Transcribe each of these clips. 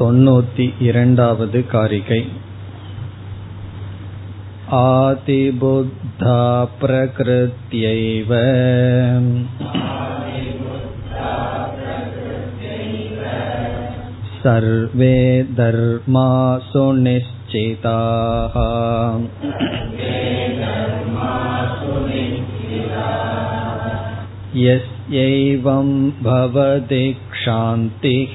தொண்ணூத்தி இரண்டாவது कारिकै आदिबुद्धा प्रकृत्यैव सर्वे धर्मासु निश्चिताः यस्यैवं भवति क्षान्तिः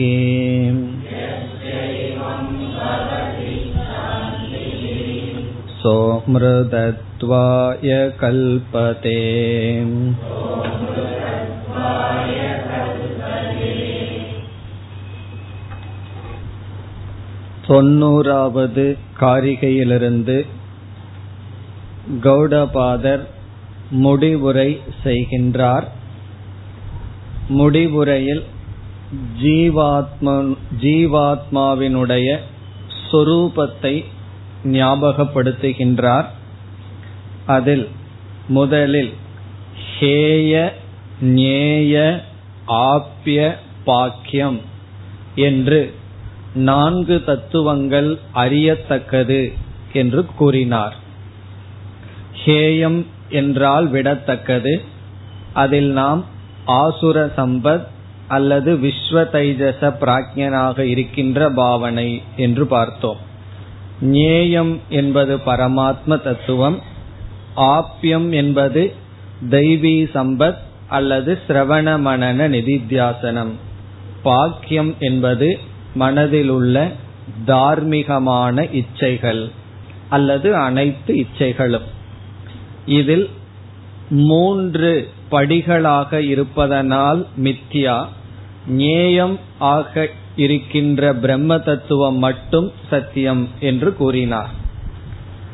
सोमृदत्वाय कल्पते தொன்னூறாவது காரிகையிலிருந்து கௌடபாதர் முடிவுரை செய்கின்றார் முடிவுரையில் ஜீவாத்ம ஜீவாத்மாவினுடைய சொரூபத்தை ஞாபகப்படுத்துகின்றார். அதில் முதலில் ஹேய ஞேய ஆப்ய பாக்கியம் என்று நான்கு தத்துவங்கள் அறியத்தக்கது என்று கூறினார். ஹேயம் என்றால் விடத்தக்கது. அதில் நாம் ஆசுர சம்பத் அல்லது விஸ்வ தைஜச பிராஜ்யனாக இருக்கின்ற பாவனை என்று பார்த்தோம். ஞேயம் என்பது பரமாத்ம தத்துவம் ஆப்யம் என்பது தெய்வீ சம்பத் அல்லது சிரவண மனன நிதித்தியாசனம். பாக்கியம் என்பது மனதில் உள்ள தார்மீகமான இச்சைகள் அல்லது அனைத்து இச்சைகளும். இதில் மூன்று படிகளாக இருப்பதனால் மித்யா ஞேயம் ஆக இருக்கின்ற பிரம்ம தத்துவம் மட்டும் சத்தியம் என்று கூறினார்.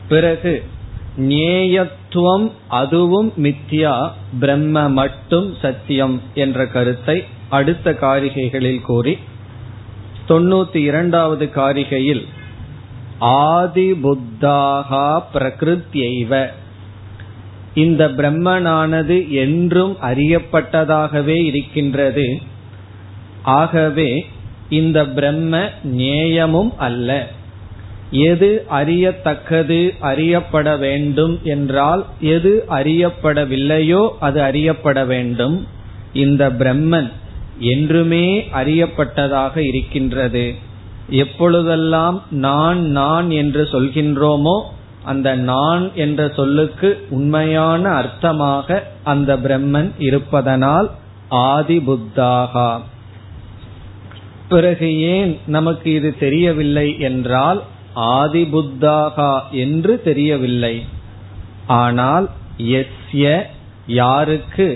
பிறகு நேயத்துவம் அதுவும் மித்யா பிரம்ம மட்டும் சத்தியம் என்ற கருத்தை அடுத்த காரிகைகளில் கூறி தொண்ணூத்தி இரண்டாவது காரிகையில் ஆதி புத்தாகா பிரகிருத்தியைவ இந்த பிரம்மனானது என்றும் அறியப்பட்டதாகவே இருக்கின்றது. ஆகவே இந்த பிரம்ம நேயமும் அல்ல. எது அறியத்தக்கது அறியப்பட வேண்டும் என்றால் எது அறியப்படவில்லையோ அது அறியப்பட வேண்டும். இந்த பிரம்மன் என்றுமே அறியப்பட்டதாக இருக்கின்றது. எப்பொழுதெல்லாம் நான் நான் என்று சொல்கின்றோமோ அந்த நான் என்ற சொல்லுக்கு உண்மையான அர்த்தமாக அந்த பிரம்மன் இருப்பதனால் ஆதி புத்தாகா பிறகு ஏன் நமக்கு இது தெரியவில்லை என்றால் ஆதி புத்தாகா என்று தெரியவில்லை. ஆனால் எஸ்ய யாருக்கு?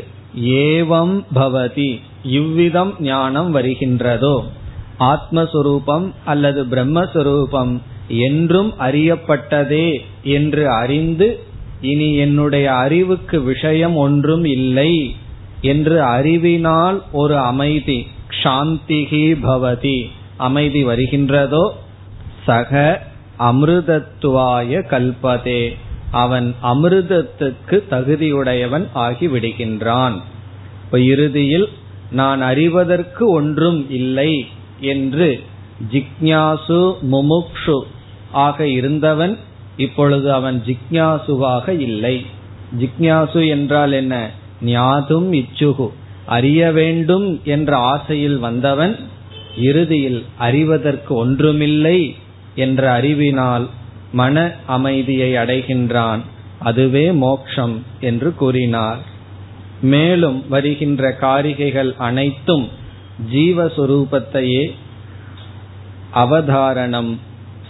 ஏவம் பவதி. இவ்விதம் ஞானம் வருகின்றதோ? ஆத்மஸ்வரூபம் அல்லது பிரம்மஸ்வரூபம் என்றும் அறியப்பட்டதே என்று அறிந்து இனி என்னுடைய அறிவுக்கு விஷயம் ஒன்றும் இல்லை என்று அறிவினால் ஒரு அமைதி. சாந்திகி பவதி. அமைதி வருகின்றதோ? சக அமிர்தத்துவாய கல்பதே. அவன் அமிர்தத்துக்கு தகுதியுடையவன் ஆகிவிடுகின்றான். இப்ப இறுதியில் நான் அறிவதற்கு ஒன்றும் இல்லை என்று ஜிக்ஞாசு முமுக்ஷு ஆக இருந்தவன் இப்பொழுது அவன் ஜிக்ஞாசுவாக இல்லை. ஜிக்ஞாசு என்றால் என்ன? ஞாதும் இச்சுகு. அறிய வேண்டும் என்ற ஆசையில் வந்தவன் இறுதியில் அறிவதற்கு ஒன்றுமில்லை என்ற அறிவினால் மன அமைதியை அடைகின்றான். அதுவே மோக்ஷம் என்று கூறினார். மேலும் வருகின்ற காரிகைகள் அனைத்தும் ஜீவஸ்வரூபத்தையே அவதாரணம்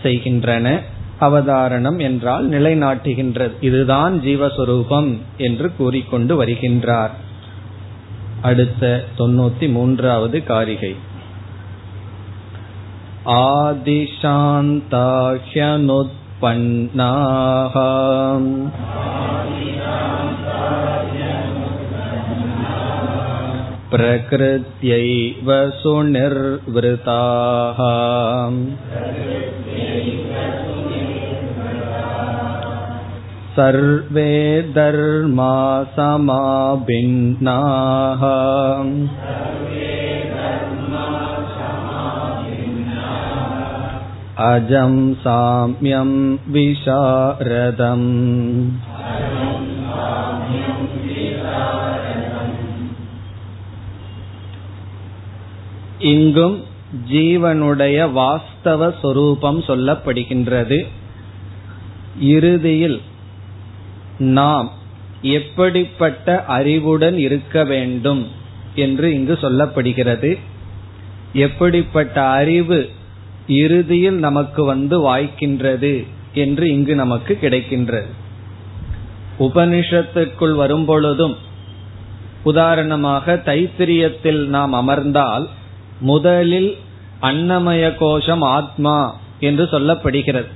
செய்கின்றன. அவதாரணம் என்றால் நிலைநாட்டுகின்றது. இதுதான் ஜீவஸ்வரூபம் என்று கூறிக்கொண்டு வருகின்றார். அடுத்த தொண்ணூத்தி மூன்றாவது காரிகை आदिशान्ताह्यनुत्पन्नाः प्रकृत्यैव सुनिर्वृताः सर्वे धर्मा समाभिन्नाः अजं साम्यं विशारदम् இங்கும் ஜீவனுடைய வாஸ்தவ சொரூபம் சொல்லப்படுகின்றது இறுதியில் நாம் எப்படிப்பட்ட அறிவுடன் இருக்க வேண்டும் என்று இங்கு சொல்லப்படுகிறது. எப்படிப்பட்ட அறிவு இறுதியில் நமக்கு வந்து வாய்க்கின்றது என்று இங்கு நமக்கு கிடைக்கின்றது. உபனிஷத்துக்குள் வரும்பொழுதும் உதாரணமாக தைத்திரியத்தில் நாம் அமர்ந்தால் முதலில் அன்னமய கோஷம் ஆத்மா என்று சொல்லப்படுகிறது.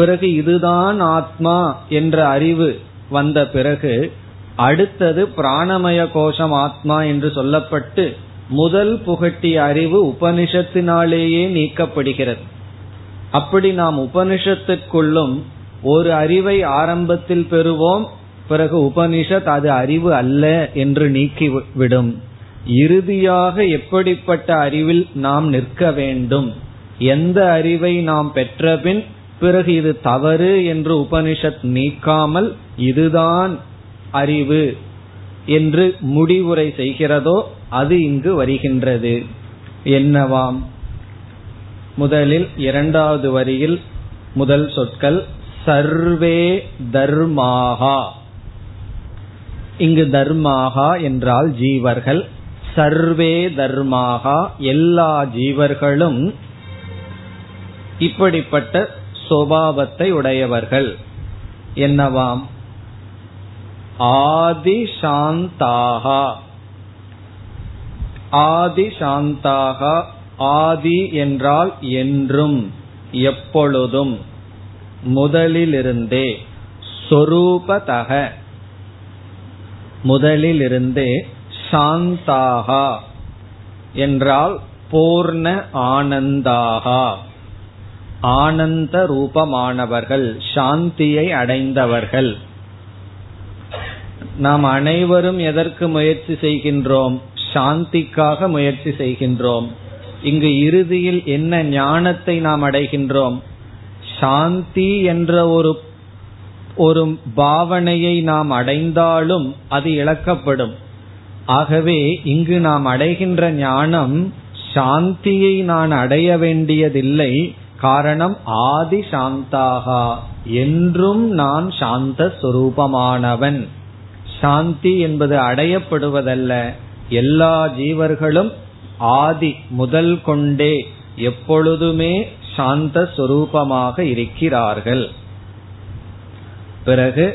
பிறகு இதுதான் ஆத்மா என்ற அறிவு வந்த பிறகு அடுத்தது பிராணமய கோஷம் ஆத்மா என்று சொல்லப்பட்டு முதல் புகட்டிய அறிவு உபனிஷத்தினாலேயே நீக்கப்படுகிறது. அப்படி நாம் உபனிஷத்துக்குள்ளும் ஒரு அறிவை ஆரம்பத்தில் பெறுவோம் பிறகு உபனிஷத் அது அறிவு அல்ல என்று நீக்கிவிடும் இறுதியாக எப்படிப்பட்ட அறிவில் நாம் நிற்க வேண்டும்? எந்த அறிவை நாம் பெற்றபின் பிறகு இது தவறு என்று உபனிஷத் நீக்காமல் இதுதான் அறிவு என்று முடிவுரை செய்கிறதோ அது இங்கு வருகின்றது. என்னவாம்? முதலில் இரண்டாவது வரியில் முதல் சொற்கள் சர்வே தர்மாகா இங்கு தர்மாகா என்றால் ஜீவர்கள். சர்வே தர்மாகா எல்லா ஜீவர்களும் இப்படிப்பட்ட சுபாவத்தை உடையவர்கள். என்னவாம்? ஆதி ஆதிசாந்தாகா ஆதி ஆதி என்றால் என்றும் எப்பொழுதும் முதலிலிருந்தே சொரூபதக. முதலிலிருந்தே சாந்தாகா என்றால் பூர்ண ஆனந்தாகா. ஆனந்த ரூபமானவர்கள் சாந்தியை அடைந்தவர்கள். நாம் அனைவரும் எதற்கு முயற்சி செய்கின்றோம்? சாந்திக்காக முயற்சி செய்கின்றோம். இங்கு இறுதியில் என்ன ஞானத்தை நாம் அடைகின்றோம்? சாந்தி என்ற ஒரு ஒரு பாவனையை நாம் அடைந்தாலும் அது இழக்கப்படும். ஆகவே இங்கு நாம் அடைகின்ற ஞானம் சாந்தியை நான் அடைய வேண்டியதில்லை காரணம் ஆதி சாந்தாகா என்றும் நான் சாந்த சுரூபமானவன் சாந்தி என்பது அடையப்படுவதல்ல. எல்லா ஜீவர்களும் ஆதி முதல் கொண்டே எப்பொழுதுமே சாந்த சுரூபமாக இருக்கிறார்கள். பிறகு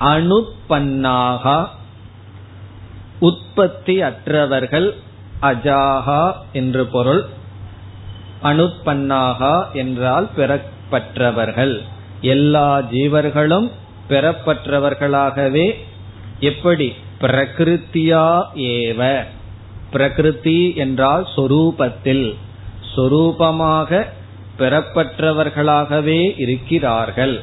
அனுப்பன்னாக உற்பத்தி அற்றவர்கள் அஜாகா என்று பொருள். அனுப்பன்னாகா என்றால் பெறப்பற்றவர்கள். எல்லா ஜீவர்களும் பெறப்பற்றவர்களாகவே எப்படி? பிரகிருத்தியா ஏவ. பிரகிருதி என்றால் சொரூபத்தில். சொரூபமாக பெறப்பற்றவர்களாகவே இருக்கிறார்கள்.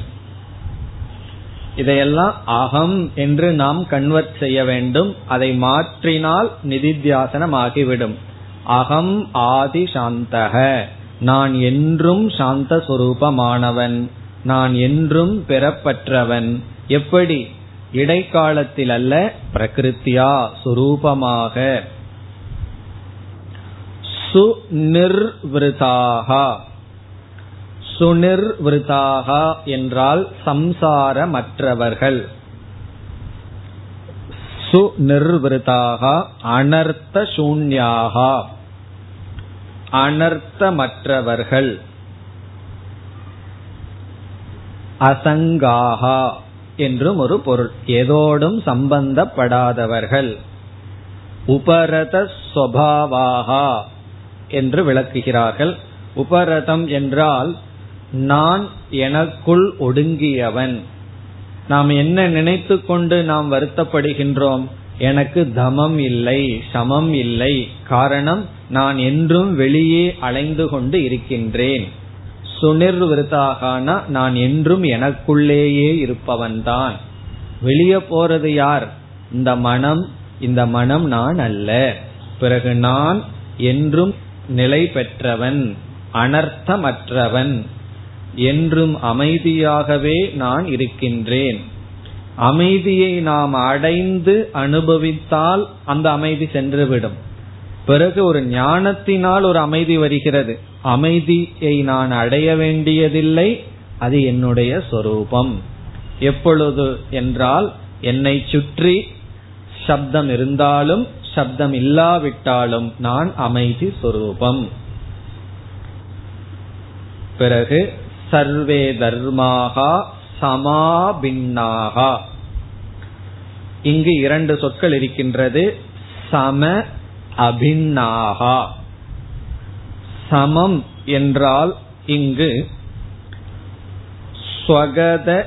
இதையெல்லாம் அகம் என்று நாம் கன்வெர்ட் செய்ய வேண்டும். அதை மாற்றினால் நிதித்தியாசனம் ஆகிவிடும் அகம் ஆதி சாந்தக. நான் என்றும் சாந்த சுரூபமானவன். நான் என்றும் பெறப்பற்றவன். எப்படி? இடைக்காலத்தில் அல்ல பிரகிருத்தியா சுரூபமாக. சுநிர்விருதாக சுநிர்விருதாக என்றால் சம்சாரமற்றவர்கள். சுநிர்விருதாக அனர்த்த சூன்யாகா. அனர்த்தமற்றவர்கள். அசங்காகா என்றும் ஒரு பொருள். ஏதோடும் சம்பந்தப்படாதவர்கள். உபரத சுவாவாகா என்று விளக்குகிறார்கள். உபரதம் என்றால் நான் எனக்குள் ஒடுங்கியவன். நாம் என்ன நினைத்து கொண்டு நாம் வருத்தப்படுகின்றோம்? எனக்கு தமம் இல்லை சமம் இல்லை. காரணம் நான் என்றும் வெளியே அலைந்து கொண்டு இருக்கின்றேன். சுனிர்விருத்தாகனா நான் என்றும் எனக்குள்ளேயே இருப்பவன்தான். வெளியே போறது யார்? இந்த மனம் இந்த மனம் நான் அல்ல. பிறகு நான் என்றும் நிலை பெற்றவன் அனர்த்தமற்றவன். என்றும் அமைதியாகவே நான் இருக்கின்றேன். அமைதியை நாம் அடைந்து அனுபவித்தால் அந்த அமைதி சென்றுவிடும். பிறகு ஒரு ஞானத்தினால் ஒரு அமைதி வருகிறது. அமைதியை நான் அடைய வேண்டியதில்லை அது என்னுடைய சொரூபம். எப்பொழுது என்றால் என்னை சுற்றி சப்தம் இருந்தாலும் சப்தம் இல்லாவிட்டாலும் நான் அமைதி சொரூபம். பிறகு சர்வே தர்மாகா சமாபின்னாகா. இங்கு இரண்டு சொற்கள் இருக்கின்றது. சம அபின்னாகா. சமம் என்றால் இங்கு ஸ்வகத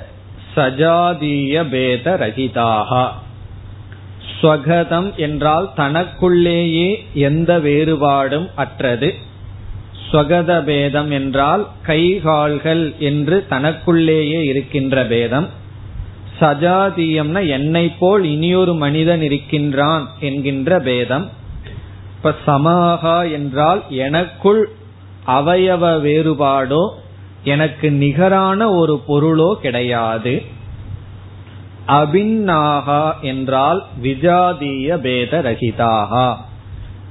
சஜாதீய பேத ரகிதாகா. ஸ்வகதம் என்றால் தனக்குள்ளேயே எந்த வேறுபாடும் அற்றது. ஸ்வகத பேதம் என்றால் கைகால்கள் என்று தனக்குள்ளேயே இருக்கின்ற பேதம். சஜாதீயம்னா என்னை போல் இனியொரு மனிதன் இருக்கின்றான் என்கின்ற பேதம். இப்ப சமாகா என்றால் எனக்குள் அவயவ வேறுபாடோ எனக்கு நிகரான ஒரு பொருளோ கிடையாது. அபின்னாகா என்றால் விஜாதீய பேத ரகிதாகா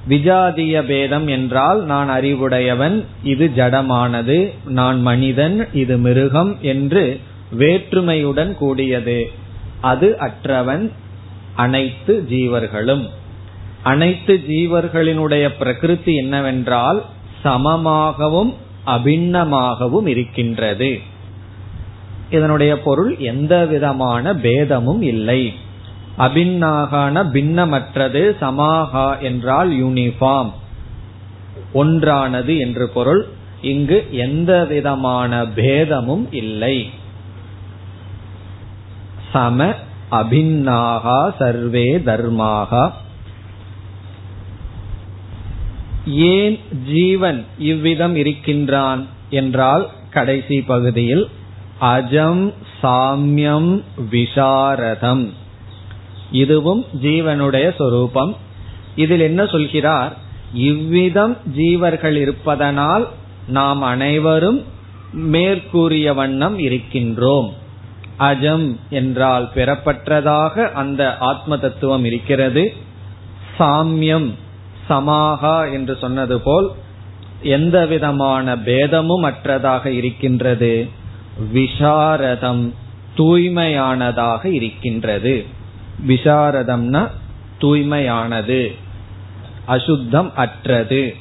விஜாதிய பேதம் என்றால் நான் அறிவுடையவன் இது ஜடமானது நான் மனிதன் இது மிருகம் என்று வேற்றுமையுடன் கூடியது. அது அற்றவன் அனைத்து ஜீவர்களும். அனைத்து ஜீவர்களினுடைய பிரகிருதி என்னவென்றால் சமமாகவும் அபிண்ணமாகவும் இருக்கின்றது. இதனுடைய பொருள் எந்த விதமான பேதமும் இல்லை. அபின்னாகான பின்னமற்றது சமாகா என்றால் யூனிஃபார்ம். ஒன்றானது என்று பொருள். இங்கு எந்த விதமான பேதமும் இல்லை. சம அபின்னாகா சர்வே தர்மாகா. ஏன் ஜீவன் இவ்விதம் இருக்கின்றான் என்றால் கடைசி பகுதியில் அஜம் சாமியம் விசாரதம் இதுவும் ஜீவனுடைய சொரூபம். இதில் என்ன சொல்கிறார்? இவ்விதம் ஜீவர்கள் இருப்பதனால் நாம் அனைவரும் மேற்கூறிய வண்ணம் இருக்கின்றோம். அஜம் என்றால் பெறப்பட்டதாக அந்த ஆத்ம தத்துவம் இருக்கிறது. சாமியம் சமாகா என்று சொன்னது போல் எந்த விதமான பேதமும் அற்றதாக இருக்கின்றது. விஷாரதம் தூய்மையானதாக இருக்கின்றது. விசாரதம்னா தூய்மையானது அசுத்தம் அற்றது.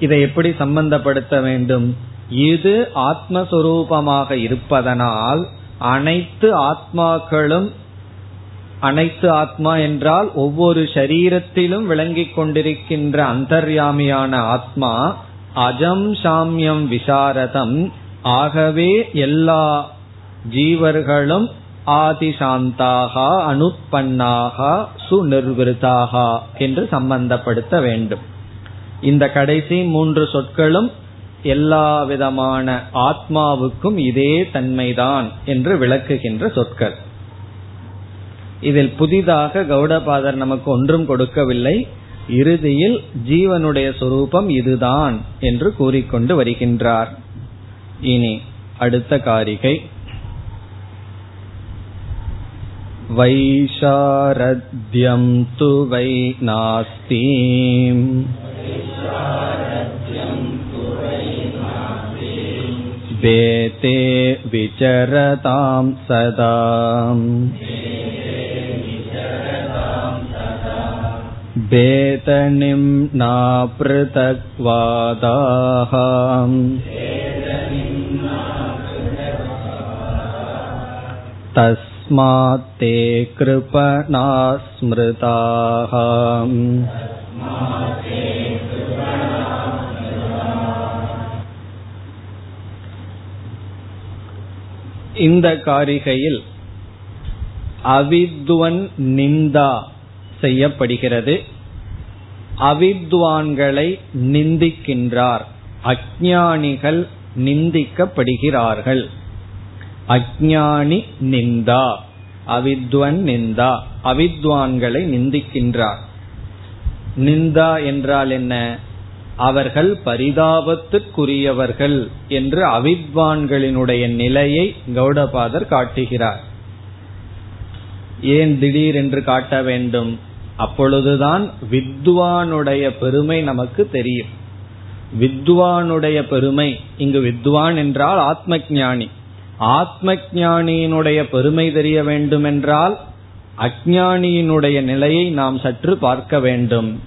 இதை எப்படி சம்பந்தப்படுத்த வேண்டும்? இது ஆத்மஸ்வரூபமாக இருப்பதனால் அனைத்து ஆத்மாக்களும் அனைத்து ஆத்மா என்றால் ஒவ்வொரு சரீரத்திலும் விளங்கிக் கொண்டிருக்கின்ற அந்தர்யாமியான ஆத்மா அஜம் சாமியம் விசாரதம். ஆகவே எல்லா ஜீவர்களும் ஆதிசாந்தாக அனுப்பன்னாக சுநிர்விருதாக என்று சம்பந்தப்படுத்த வேண்டும். இந்த கடைசி மூன்று சொற்களும் எல்லா விதமான ஆத்மாவுக்கும் இதே தன்மைதான் என்று விளக்குகின்ற சொற்கள். இதில் புதிதாக கௌடபாதர் நமக்கு ஒன்றும் கொடுக்கவில்லை. இறுதியில் ஜீவனுடைய சொரூபம் இதுதான் என்று கூறிக்கொண்டு வருகின்றார். இனி அடுத்த காரிகை. वैशारद्यं तु वै नास्ति वेते विचरतां सदा वेतनिं नापृथक्वादाः तस् तस्मात् ते कृपणा स्मृताः இந்த காரிகையில் அவித்வன் நிந்தா செய்யப்படுகிறது அவித்வான்களை நிந்திக்கின்றார் அஜானிகள் நிந்திக்கப்படுகிறார்கள் அஜானி நிந்தா. அவித்வன் நிந்தா. அவித்வான்களை நிந்திக்கின்றார். நிந்தா என்றால் என்ன? அவர்கள் பரிதாபத்துக்குரியவர்கள் என்று அவித்வான்களினுடைய நிலையை கௌடபாதர் காட்டுகிறார். ஏன் திடீர் என்று காட்ட வேண்டும்? அப்பொழுதுதான் வித்வானுடைய பெருமை நமக்கு தெரியும். வித்வானுடைய பெருமை இங்கு வித்வான் என்றால் ஆத்ம ஞானி ஆத்ம ஞானியினுடைய பெருமை தெரிய வேண்டுமென்றால் அஜானியினுடைய நிலையை நாம் சற்று பார்க்க வேண்டும்.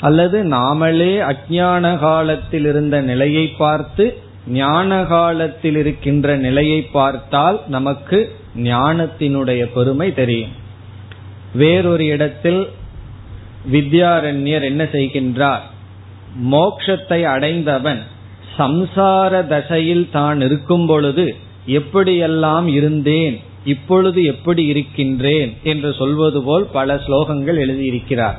அல்லது நாமளே அஜான காலத்தில் இருந்த நிலையை பார்த்து ஞான காலத்தில் இருக்கின்ற நிலையை பார்த்தால் நமக்கு ஞானத்தினுடைய பெருமை தெரியும். வேறொரு இடத்தில் வித்யாரண்யர் என்ன செய்கின்றார்? மோக்ஷத்தை அடைந்தவன் சம்சார தசையில் தான் இருக்கும் பொழுது எப்படியெல்லாம் இருந்தேன் இப்பொழுது எப்படி இருக்கின்றேன் என்று சொல்வது போல் பல ஸ்லோகங்கள் எழுதியிருக்கிறார்.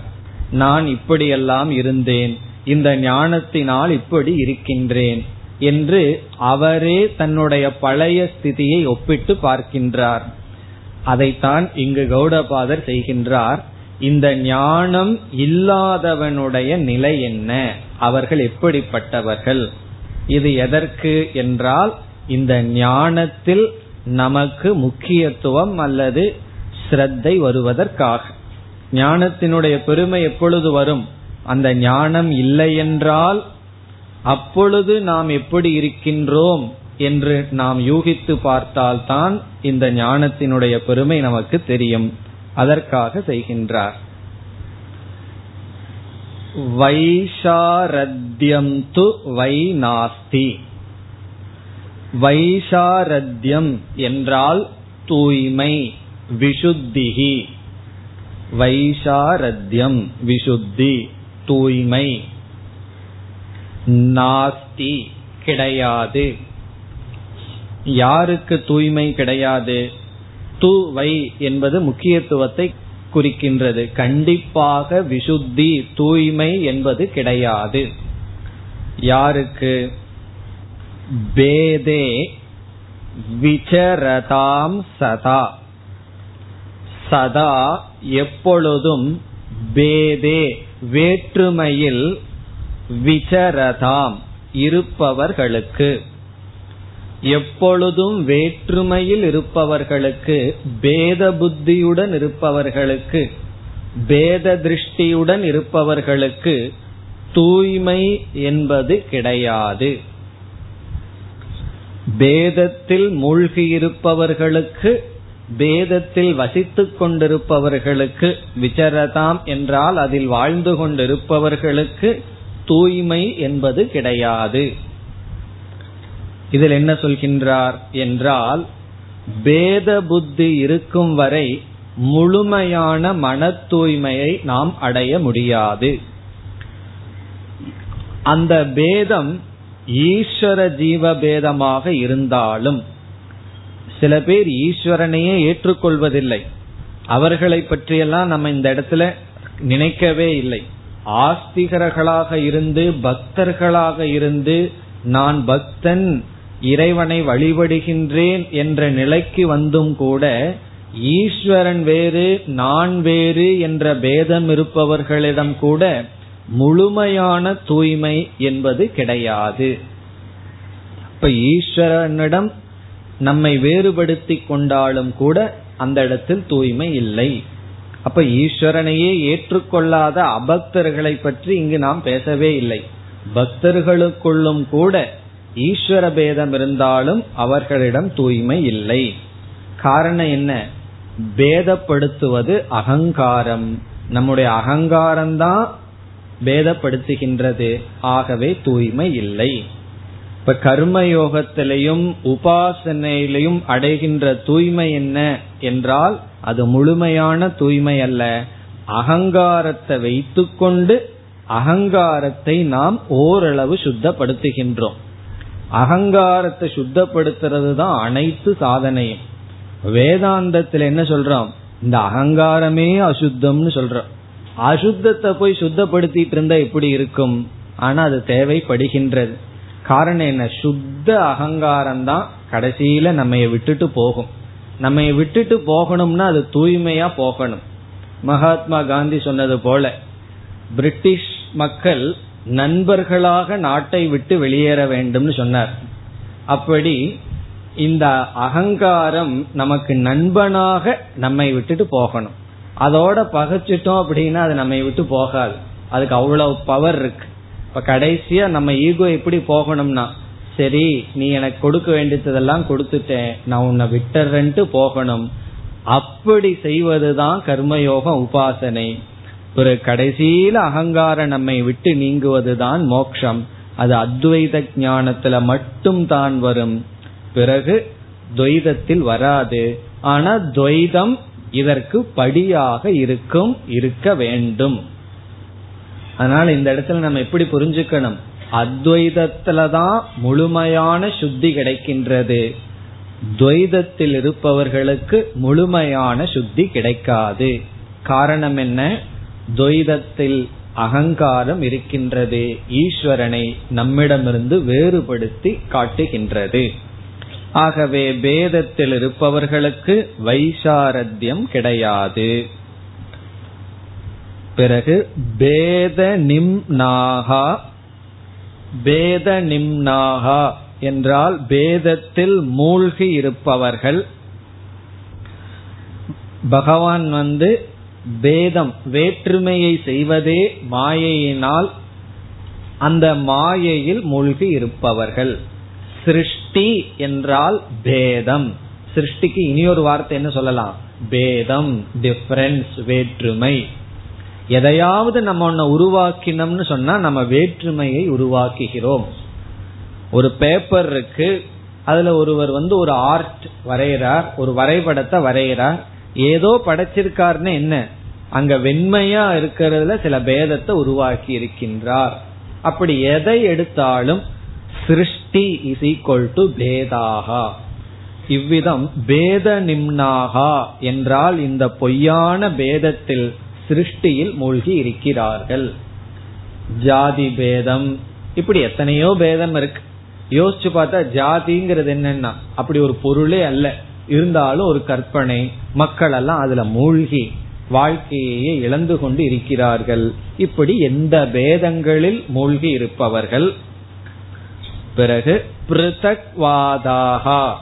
நான் இப்படியெல்லாம் இருந்தேன் இந்த ஞானத்தினால் இப்படி இருக்கின்றேன் என்று அவரே தன்னுடைய பழைய ஸ்திதியை ஒப்பிட்டு பார்க்கின்றார். அதைத்தான் இங்கு கௌடபாதர் செய்கின்றார் இந்த ஞானம் இல்லாதவனுடைய நிலை என்ன? அவர்கள் எப்படிப்பட்டவர்கள்? இது எதற்கு என்றால் இந்த ஞானத்தில் நமக்கு முக்கியத்துவம் அல்லது ஸ்ரத்தை வருவதற்காக. ஞானத்தினுடைய பெருமை எப்பொழுது வரும்? அந்த ஞானம் இல்லை என்றால் அப்பொழுது நாம் எப்படி இருக்கின்றோம் என்று நாம் யூகித்து பார்த்தால்தான் இந்த ஞானத்தினுடைய பெருமை நமக்கு தெரியும். அதற்காக செய்கின்றார். வைஷாரத்யம் து வை நாஸ்தி. வைஷாரத்யம் என்றால் தூய்மை விசுத்திகி வைஷாரத்யம் விசுத்தி தூய்மை. நாஸ்தி கிடையாது. யாருக்கு தூய்மை கிடையாது? து வை என்பது முக்கியத்துவத்தை குறிக்கின்றது. கண்டிப்பாக விசுத்தி தூய்மை என்பது கிடையாது. யாருக்கு? பேதே விசரதாம் சதா சதா எப்பொழுதும் பேதே வேற்றுமையில் விசரதாம் இருப்பவர்களுக்கு। எப்பொழுதும் வேற்றுமையில் இருப்பவர்களுக்கு பேத புத்தியுடன் இருப்பவர்களுக்கு பேத திருஷ்டியுடன் இருப்பவர்களுக்கு தூய்மை என்பது கிடையாது। பேதத்தில் மூழ்கியிருப்பவர்களுக்கு பேதத்தில் வசித்துக் கொண்டிருப்பவர்களுக்கு விசரதாம் என்றால் அதில் வாழ்ந்து கொண்டிருப்பவர்களுக்கு தூய்மை என்பது கிடையாது. இதில் என்ன சொல்கின்றார் என்றால் பேத புத்தி இருக்கும் வரை முழுமையான மன தூய்மையை நாம் அடைய முடியாது. அந்த பேதம் ஈஸ்வர ஜீவ பேதமாக இருந்தாலும் சில பேர் ஈஸ்வரனையே ஏற்றுக்கொள்வதில்லை. அவர்களை பற்றியெல்லாம் நம்ம இந்த இடத்துல நினைக்கவே இல்லை. ஆஸ்திகர்களாக இருந்து பக்தர்களாக இருந்து நான் பக்தன் இறைவனை வழிபடுகின்றேன் என்ற நிலைக்கு வந்தும் கூட ஈஸ்வரன் வேறு நான் வேறு என்ற பேதம் இருப்பவர்களிடம் கூட முழுமையான தூய்மை என்பது கிடையாது. இப்ப ஈஸ்வரனிடம் நம்மை வேறுபடுத்தி கொண்டாலும் கூட அந்த இடத்தில் தூய்மை இல்லை. அப்ப ஈஸ்வரனையே ஏற்றுக்கொள்ளாத அபக்தர்களை பற்றி இங்கு நாம் பேசவே இல்லை. பக்தர்களுக்குள்ளும் கூட ஈஸ்வர பேதம் இருந்தாலும் அவர்களிடம் தூய்மை இல்லை. காரணம் என்ன? பேதப்படுத்துவது அகங்காரம். நம்முடைய அகங்காரம்தான் பேதப்படுத்துகின்றது. ஆகவே தூய்மை இல்லை. இப்ப கர்மயோகத்திலையும் உபாசனையிலையும் அடைகின்ற தூய்மை என்ன என்றால் அது முழுமையான தூய்மை அல்ல. அகங்காரத்தை வைத்துக்கொண்டு அகங்காரத்தை நாம் ஓரளவு சுத்தப்படுத்துகின்றோம். அகங்காரத்தை சுத்தப்படுத்துறது தான் அனைத்து சாதனையும். வேதாந்தத்தில் என்ன சொல்றோம்? இந்த அகங்காரமே அசுத்தம்னு சொல்றோம். அசுத்தத்தை போய் சுத்தப்படுத்திட்டு இருந்தா எப்படி இருக்கும். ஆனா அது தேவைப்படுகின்றது. காரணம் என்ன? சுத்த அகங்காரம் தான் கடைசியில நம்ம விட்டுட்டு போகும். நம்ம விட்டுட்டு போகணும்னா அது தூய்மையா போகணும். மகாத்மா காந்தி சொன்னது போல பிரிட்டிஷ் மக்கள் நண்பர்களாக நாட்டை விட்டு வெளியேற வேண்டும்னு சொன்னார். அப்படி இந்த அகங்காரம் நமக்கு நண்பனாக நம்மை விட்டுட்டு போகணும். அதோட பகைச்சிட்டோம் அப்படின்னா அது நம்மை விட்டு போகாது. அதுக்கு அவ்வளவு பவர் இருக்கு. இப்ப கடைசியா நம்ம ஈகோ எப்படி போகணும்னா சரி நீ எனக்கு கொடுக்க வேண்டியதெல்லாம் கொடுத்துட்டேன் நான் உன்னை விட்டுறேன்ட்டு போகணும். அப்படி செய்வதுதான் கர்மயோகம் உபாசனை. ஒரு கடைசியில அகங்காரம் நம்மை விட்டு நீங்குவதுதான் மோக்ஷம். அது அத்வைத ஞானத்துல மட்டும் தான் வரும். பிறகு துவைதத்தில் வராது. ஆனா துவைதம் இதற்கு படியாக இருக்கும் இருக்க வேண்டும். அதனால இந்த இடத்துல நம்ம எப்படி புரிஞ்சுக்கணும்? அத்வைதத்துலதான் முழுமையான சுத்தி கிடைக்கின்றது. துவைதத்தில் இருப்பவர்களுக்கு முழுமையான சுத்தி கிடைக்காது. காரணம் என்ன? துவைதத்தில் அகங்காரம் இருக்கின்றது. ஈஸ்வரனை நம்மிடமிருந்து வேறுபடுத்தி காட்டுகின்றது. ஆகவே பேதத்தில் இருப்பவர்களுக்கு வைசாரத்தியம் கிடையாது. பிறகு பேத நிம்னாகா பேத நிம்னாகா என்றால் பேதத்தில் மூழ்கி இருப்பவர்கள். பகவான் வந்து பேதம் வேற்றுமையை செய்வதே மாயையினால் அந்த மாயையில் மூழ்கி இருப்பவர்கள். சிருஷ்டி என்றால் பேதம். சிருஷ்டிக்கு இனியொரு வார்த்தை என்ன சொல்லலாம்? பேதம் டிஃபரன்ஸ் வேற்றுமை. எதையாவது நம்ம ஒன்ன உருவாக்கினோம்னு சொன்னா நம்ம வேற்றுமையை உருவாக்குகிறோம். ஒரு பேப்பர் இருக்கு அதுல ஒருவர் வந்து ஒரு ஆர்ட் வரைகிறார் ஒரு வரைபடத்தை வரைகிறார். ஏதோ படைச்சிருக்காருன்னு என்ன? அங்க வெண்மையா இருக்கிறதுல சில பேதத்தை உருவாக்கி இருக்கின்றார் அப்படி எதை எடுத்தாலும் சிருஷ்டி இஸ் ஈக்வல் டு பேதாகா. இவ்விதம் பேத நிம்னாகா என்றால் இந்த பொய்யான பேதத்தில் சிருஷ்டியில் மூழ்கி இருக்கிறார்கள். ஜாதி பேதம். இப்படி எத்தனையோ பேதம் இருக்கு. யோசிச்சு பார்த்தா ஜாதிங்கிறது என்னன்னா அப்படி ஒரு பொருளே அல்ல. இருந்தாலும் ஒரு கற்பனை மக்கள் எல்லாம் அதுல மூழ்கி வாழ்க்கையே இழந்து கொண்டு இருக்கிறார்கள். இப்படி எந்த பேதங்களில் மூழ்கி இருப்பவர்கள்? பிறகு பிருதக்வாதாகா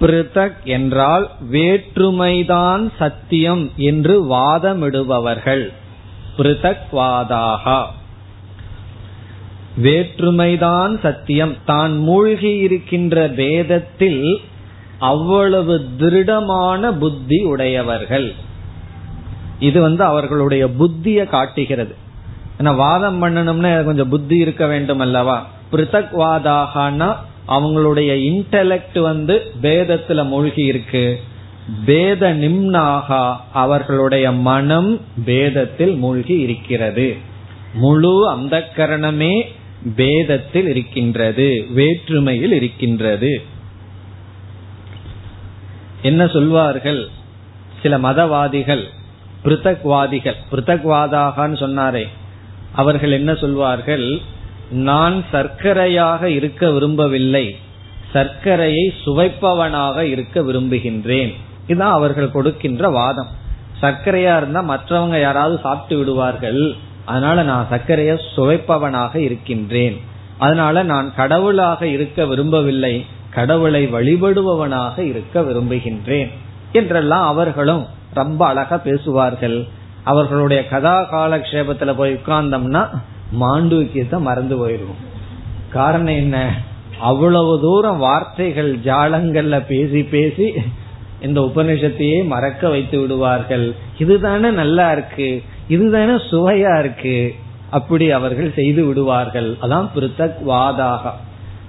பிருதக் என்றால் வேற்றுமைதான் சத்தியம் என்று வாதமிடுபவர்கள். பிருதக்வாதாகா வேற்றுமைதான் சத்தியம். தான் மூழ்கி இருக்கின்ற வேதத்தில் அவ்வளவு திருடமான புத்தி உடையவர்கள். இது வந்து அவர்களுடைய புத்தியை காட்டுகிறது. ஏன்னா வாதம் பண்ணணும்னா கொஞ்சம் புத்தி இருக்க வேண்டும் அல்லவா? பிருத்தக் வாதாகனா அவங்களுடைய இன்டலெக்ட் வந்து பேதத்துல மூழ்கி இருக்கு. பேத நிம்னாகா அவர்களுடைய மனம் பேதத்தில் மூழ்கி இருக்கிறது. முழு அந்த கரணமே பேதத்தில் இருக்கின்றது வேற்றுமையில் இருக்கின்றது. என்ன சொல்வார்கள்? சில மதவாதிகள் பிருத்தக்வாதிகள் பிருத்தக்வாதாகன்னு சொன்னாரே. அவர்கள் என்ன சொல்வார்கள்? நான் சர்க்கரையாக இருக்க விரும்பவில்லை. சர்க்கரையை சுவைப்பவனாக இருக்க விரும்புகின்றேன். இதுதான் அவர்கள் கொடுக்கின்ற வாதம். சர்க்கரையா இருந்தா மற்றவங்க யாராவது சாப்பிட்டு விடுவார்கள். அதனால நான் சர்க்கரையை சுவைப்பவனாக இருக்கின்றேன். அதனால நான் கடவுளாக இருக்க விரும்பவில்லை. கடவுளை வழிபடுபவனாக இருக்க விரும்புகின்றேன். என்றெல்லாம் அவர்களும் ரொம்ப அழகா பேசுவார்கள். அவர்களுடைய கதா காலக்ஷேபத்துல போய் உட்கார்ந்தோம்னா மாண்டூக்கியத்தை மறந்து போயிடுவோம். காரணம் என்ன? அவ்வளவு தூரம் வார்த்தைகள் ஜாலங்கள்ல பேசி பேசி இந்த உபனிஷத்தையே மறக்க வைத்து விடுவார்கள். இதுதானே நல்லா இருக்கு. இதுதானே சுவையா இருக்கு. அப்படி அவர்கள் செய்து விடுவார்கள். அதான் பிருத்தக் வாதாக.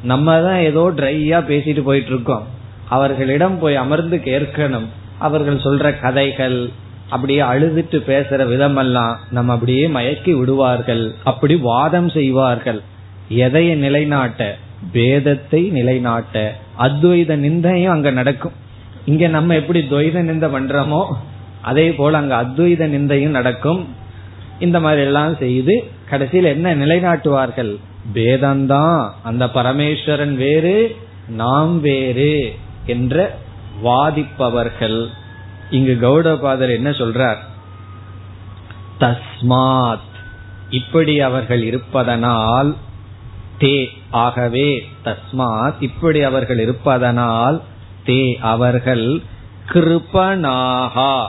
நம்ம தான் ஏதோ ட்ரையா பேசிட்டு போயிட்டு இருக்கோம். அவர்களிடம் போய் அமர்ந்து கேட்கணும். அவர்கள் சொல்ற கதைகள் அப்படியே அழுதுட்டு பேசுற விதமெல்லாம் நம்ம அப்படியே மயக்கி விடுவார்கள். அப்படி வாதம் செய்வார்கள். எதைய நிலைநாட்ட? பேதத்தை நிலைநாட்ட. அத்வைத நிந்தையும் அங்க நடக்கும். இங்க நம்ம எப்படி துவைத நிந்த பண்றோமோ அதே போல அங்க அத்வைத நிந்தையும் நடக்கும். இந்த மாதிரி எல்லாம் செய்து கடைசியில் என்ன நிலைநாட்டுவார்கள்? பேதம்தான். அந்த பரமேஸ்வரன் வேறு நாம் வேறு என்ற வாதிப்பவர்கள். இங்கு கௌடபாதர் என்ன சொல்றார்? தஸ்மாத். இப்படி அவர்கள் இருப்பதனால் தே ஆகவே தஸ்மாத். இப்படி அவர்கள் இருப்பதனால் தே அவர்கள் கிருபனாகா.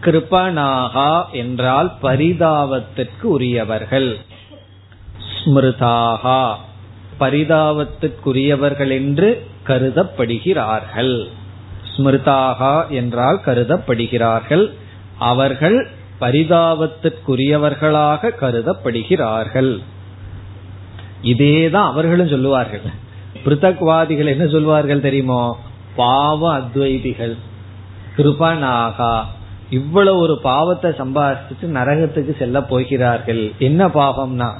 கிருபனாகா என்றால் பரிதாபத்திற்கு உரியவர்கள். ஸ்மிருதாகா. பரிதாபத்திற்குரியவர்கள் என்று கருதப்படுகிறார்கள். ஸ்மிருதாகா என்றால் கருதப்படுகிறார்கள். அவர்கள் பரிதாபத்திற்குரியவர்களாக கருதப்படுகிறார்கள். இதேதான் அவர்களும் சொல்லுவார்கள். பிருத்தக்வாதிகள் என்ன சொல்வார்கள் தெரியுமோ? பாவ அத்வைதிகள். கிருபனாகா இவ்வளவு ஒரு பாவத்தை சம்பாதிச்சுட்டு நரகத்துக்கு செல்ல போகிறார்கள். என்ன பாவம்னா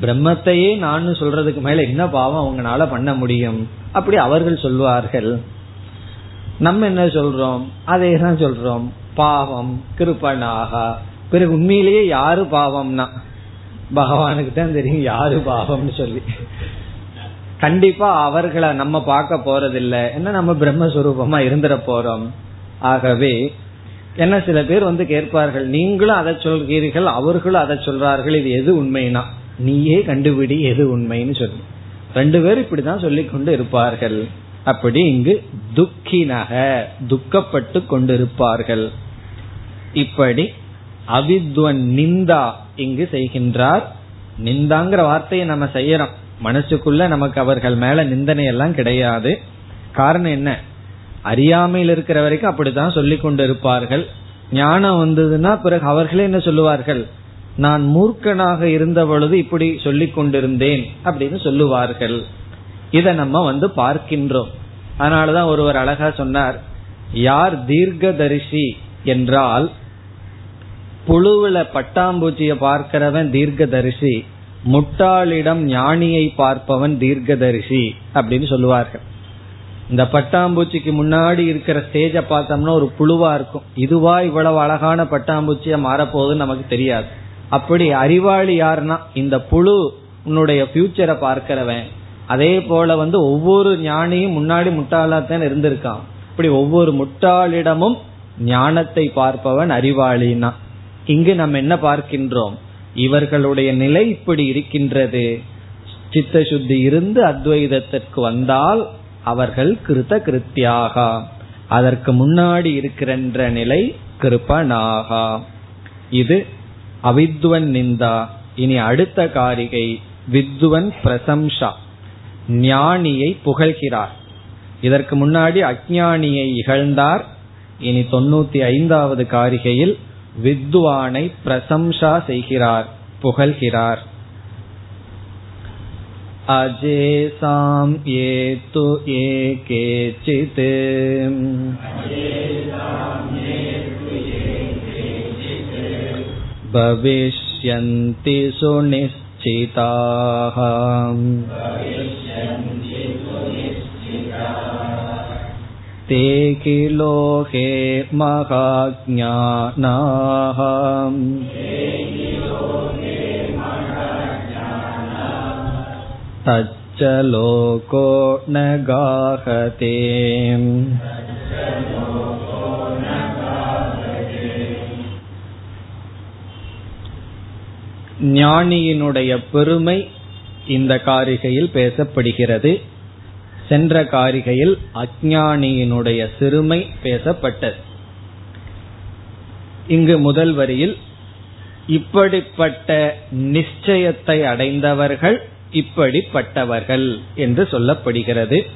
பிரம்மத்தையே நான் சொல்றதுக்கு மேல என்ன பாவம் அவங்களால பண்ண முடியும்? அப்படி அவர்கள் சொல்வார்கள். நம்ம என்ன சொல்றோம்? அதே தான் சொல்றோம். பாவம் கிருப்பனாக பிறகு உண்மையிலேயே யாரு பாவம்னா? பகவானுக்கு தான் தெரியும் யாரு பாவம்னு சொல்லி. கண்டிப்பா அவர்களை நம்ம பார்க்க போறதில்ல. என்ன நம்ம பிரம்மஸ்வரூபமா இருந்துட போறோம்? ஆகவே என்ன சில பேர் வந்து கேட்பார்கள் நீங்களும் அதை சொல்கிறீர்கள் அவர்களும் அதை சொல்றார்கள் இது எது உண்மைனா? நீயே கண்டுபிடி எது உண்மைன்னு சொல்லி. ரெண்டு பேரும் இப்படிதான் சொல்லி கொண்டு இருப்பார்கள். அப்படி இங்கு துக்கினக துக்கப்பட்டு கொண்டிருப்பார்கள். இப்படி அவித்வன் நிந்தா இங்கு செய்கின்றார். நிந்தாங்கிற வார்த்தையை நம்ம செய்யறோம். மனசுக்குள்ள நமக்கு அவர்கள் மேல நிந்தனை எல்லாம் கிடையாது. காரணம் என்ன? அறியாமையில் இருக்கிற வரைக்கும் அப்படித்தான் சொல்லி கொண்டு இருப்பார்கள் ஞானம் வந்ததுன்னா பிறகு அவர்களே என்ன சொல்லுவார்கள்? நான் மூர்க்கனாக இருந்த பொழுது இப்படி சொல்லிக் கொண்டிருந்தேன் அப்படின்னு சொல்லுவார்கள். இதை நம்ம வந்து பார்க்கின்றோம். அதனாலதான் ஒருவர் அழகா சொன்னார் யார் தீர்க்கதரிசி என்றால் புழுவுல பட்டாம்பூச்சிய பார்க்கிறவன் தீர்க்கதரிசி முட்டாளிடம் ஞானியை பார்ப்பவன் தீர்க்கதரிசி அப்படின்னு சொல்லுவார்கள். இந்த பட்டாம்பூச்சிக்கு முன்னாடி இருக்கிற ஸ்டேஜ பார்த்தோம்னா ஒரு புழுவா இருக்கும். இதுவா இவ்வளவு அழகான பட்டாம்பூச்சியா மாறப்போகுதுன்னு நமக்கு தெரியாது. அப்படி அறிவாளி யாருன்னா இந்த புழு உன்னுடைய ஃபியூச்சரை பார்க்கிறவன். அதே போல வந்து ஒவ்வொரு ஞானியும் முன்னாடி முட்டாளாத்தான் இருந்திருக்கான். இப்படி ஒவ்வொரு முட்டாளிடமும் ஞானத்தை பார்ப்பவன் அறிவாளினா. இங்கு நம்ம என்ன பார்க்கின்றோம்? இவர்களுடைய நிலை இப்படி இருக்கின்றது. சித்த சுத்தி இருந்து அத்வைதத்திற்கு வந்தால் அவர்கள் கிருத கிருத்தியாகா. அதற்கு முன்னாடி இருக்கின்ற நிலை கிருபனாகா இது அவித்வன் நிந்தா. இனி அடுத்த காரிகை வித்வன் பிரசம்சா. ஞானியை புகழ்கிறார் இதற்கு முன்னாடி அஜானியை இகழ்ந்தார் இனி தொண்ணூத்தி ஐந்தாவது காரிகையில் வித்வானை பிரசம்சா செய்கிறார் புகழ்கிறார் अजेसां ये तु ये केचित् भविष्यन्ति सुनिश्चिताः ते किलोहे महाज्ञानाः तच्च लोको न गाहते ஞானியினுடைய பெருமை இந்த காரிகையில் பேசப்படுகிறது. சென்ற காரிகையில் அஜானியினுடைய சிறுமை பேசப்பட்டது. இங்கு முதல் வரியில் இப்படிப்பட்ட நிச்சயத்தை அடைந்தவர்கள் இப்படிப்பட்டவர்கள் என்று சொல்லப்படுகிறது.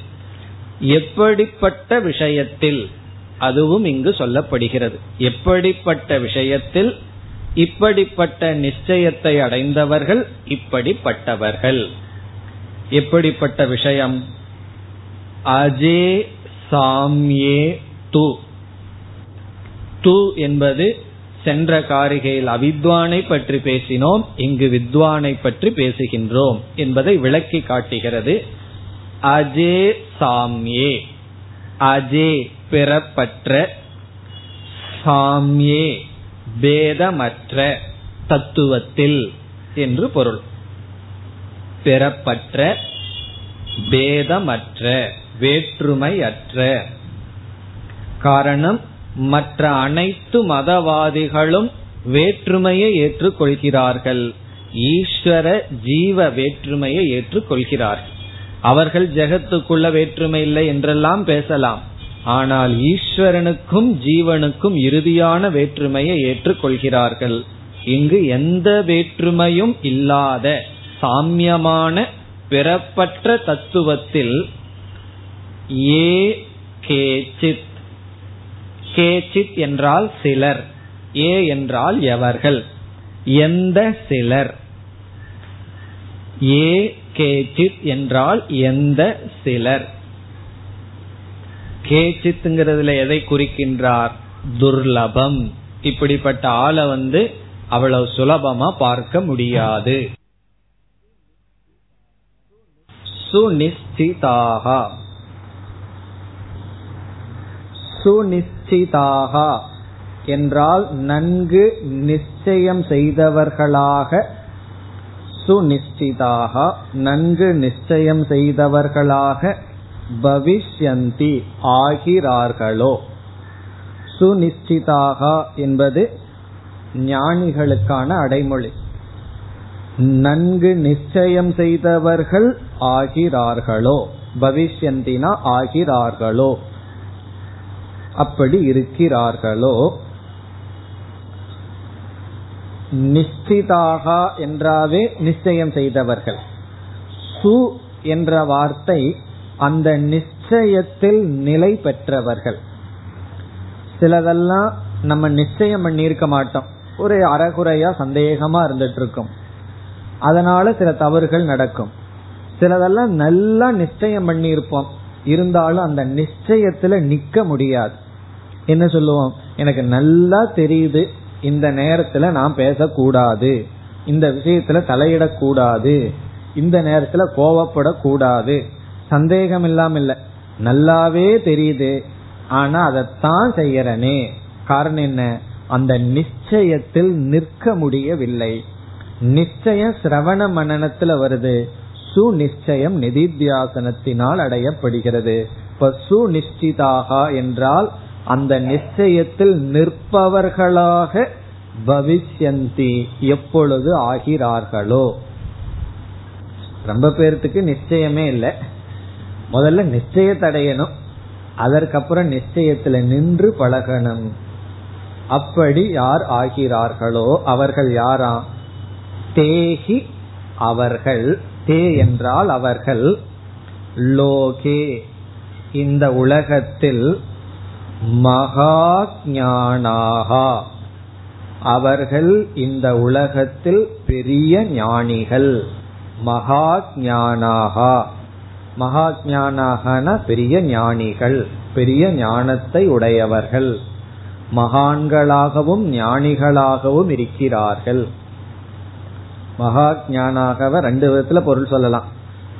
எப்படிப்பட்ட விஷயத்தில் அதுவும் இங்கு சொல்லப்படுகிறது. எப்படிப்பட்ட விஷயத்தில் இப்படிப்பட்ட நிச்சயத்தை அடைந்தவர்கள் இப்படிப்பட்டவர்கள். எப்படிப்பட்ட விஷயம்? அஜே சாம்யே து. து என்பது சென்ற காரிகையில் அவித்வானை பற்றி பேசினோம் இங்கு வித்வானை பற்றி பேசுகின்றோம் என்பதை விளக்கி காட்டுகிறது. அஜே சாம்யே. அஜே பெறப்பற்ற சாம்யே. பேதமற்ற தத்துவத்தில் என்று பொருள். பெறப்பற்ற பேதமற்ற வேற்றுமையற்ற. காரணம் மற்ற அனைத்து மதவாதிகளும் வேற்றுமையை ஏற்றுக்கொள்கிறார்கள். ஈஸ்வர ஜீவ வேற்றுமையை ஏற்றுக்கொள்கிறார்கள். அவர்கள் ஜெகத்துக்குள்ள வேற்றுமை இல்லை என்றெல்லாம் பேசலாம். ஆனால் ஈஸ்வரனுக்கும் ஜீவனுக்கும் இறுதியான வேற்றுமையை ஏற்றுக்கொள்கிறார்கள். இங்கு எந்த வேற்றுமையும் இல்லாத சாமியமான பிறப்பற்ற தத்துவத்தில் ஏ கேச்சித். கேச்சித் என்றால் சிலர் ஏ என்றால் எவர்கள்? எந்த சிலர்? ஏ கேச்சித் என்றால் எந்த சிலர்? கேச்சித்துங்கிறதுல எதை குறிக்கின்றார்? துர்லபம். இப்படிப்பட்ட ஆளை வந்து அவ்வளவு சுலபமா பார்க்க முடியாது. சுனிச்சிதாக சுனிச்சிதாக என்றால் நன்கு நிச்சயம் செய்தவர்களாக சுனிச்சிதாக நன்கு நிச்சயம் செய்தவர்களாக பவிஷ்யந்தி ஆகிறார்களோ? சுனிச்சிதாக என்பது ஞானிகளுக்கான அடைமொழி. நன்கு நிச்சயம் செய்தவர்கள் ஆகிறார்களோ? பவிஷ்யந்தினா ஆகிறார்களோ? அப்படி இருக்கிறார்களோ? நிச்சிதாக என்றாவே நிச்சயம் செய்தவர்கள். சு என்ற வார்த்தை அந்த நிச்சயத்தில் நிலை பெற்றவர்கள். சிலதெல்லாம் நம்ம நிச்சயம் பண்ணியிருக்க மாட்டோம். ஒரு அறகுறையா சந்தேகமா இருந்துட்டு இருக்கும் அதனால சில தவறுகள் நடக்கும். சிலதெல்லாம் நல்லா நிச்சயம் பண்ணியிருப்போம். இருந்தாலும் அந்த நிச்சயத்துல நிக்க முடியாது. என்ன சொல்லுவோம்? எனக்கு நல்லா தெரியுது. இந்த நேரத்துல நான் பேசக்கூடாது. இந்த விஷயத்துல தலையிடக்கூடாது. இந்த நேரத்துல கோவப்படக்கூடாது. சந்தேகம் இல்லாம இல்ல நல்லாவே தெரியுது. ஆனா அதைத்தான் செய்யறனே. காரணம் என்ன? அந்த நிச்சயத்தில் நிற்க முடியவில்லை. நிச்சயம் சிரவண மனநத்துல வருது. சுநிச்சயம் நிதித்தியாசனத்தினால் அடையப்படுகிறது. இப்ப சுநிச்சிதாக என்றால் அந்த நிச்சயத்தில் நிற்பவர்களாக பவிஷ்யந்தி எப்பொழுது ஆகிறார்களோ? ரொம்ப பேர்த்துக்கு நிச்சயமே இல்லை. முதல்ல நிச்சயத்தை அடையணும் அதற்கப்புறம் நிச்சயத்துல நின்று பழகணும். அப்படி யார் ஆகிறார்களோ அவர்கள் யாரா? தேகி அவர்கள். தே என்றால் அவர்கள். லோகே. இந்த உலகத்தில் மகா ஞானாகா அவர்கள் இந்த உலகத்தில் பெரிய ஞானிகள். மகா ஞானாகா மகா பெரிய ஞானிகள் பெரிய ஞானத்தை உடையவர்கள். மகான்களாகவும் ஞானிகளாகவும் இருக்கிறார்கள். மகா ஞானாகவ ரெண்டு விதத்துல பொருள் சொல்லலாம்.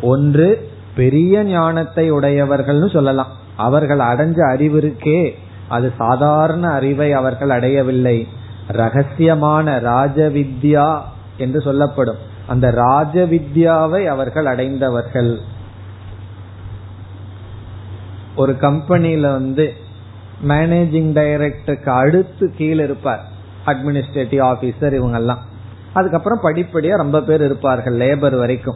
ஒன்று பெரிய ஞானத்தை உடையவர்கள்னு சொல்லலாம். அவர்கள் அடைஞ்ச அறிவு இருக்கே அது சாதாரண அறிவை அவர்கள் அடையவில்லை. ரகசியமான ராஜவித்யா என்று சொல்லப்படும். அந்த ராஜவித்யாவை அவர்கள் அடைந்தவர்கள். ஒரு கம்பெனியில வந்து மேனேஜிங் டைரக்டருக்கு அடுத்து கீழே இருப்பார். அட்மினிஸ்ட்ரேட்டிவ் ஆபீசர் இவங்கெல்லாம். அதுக்கப்புறம் படிப்படியா ரொம்ப பேர் இருப்பார்கள் லேபர் வரைக்கும்.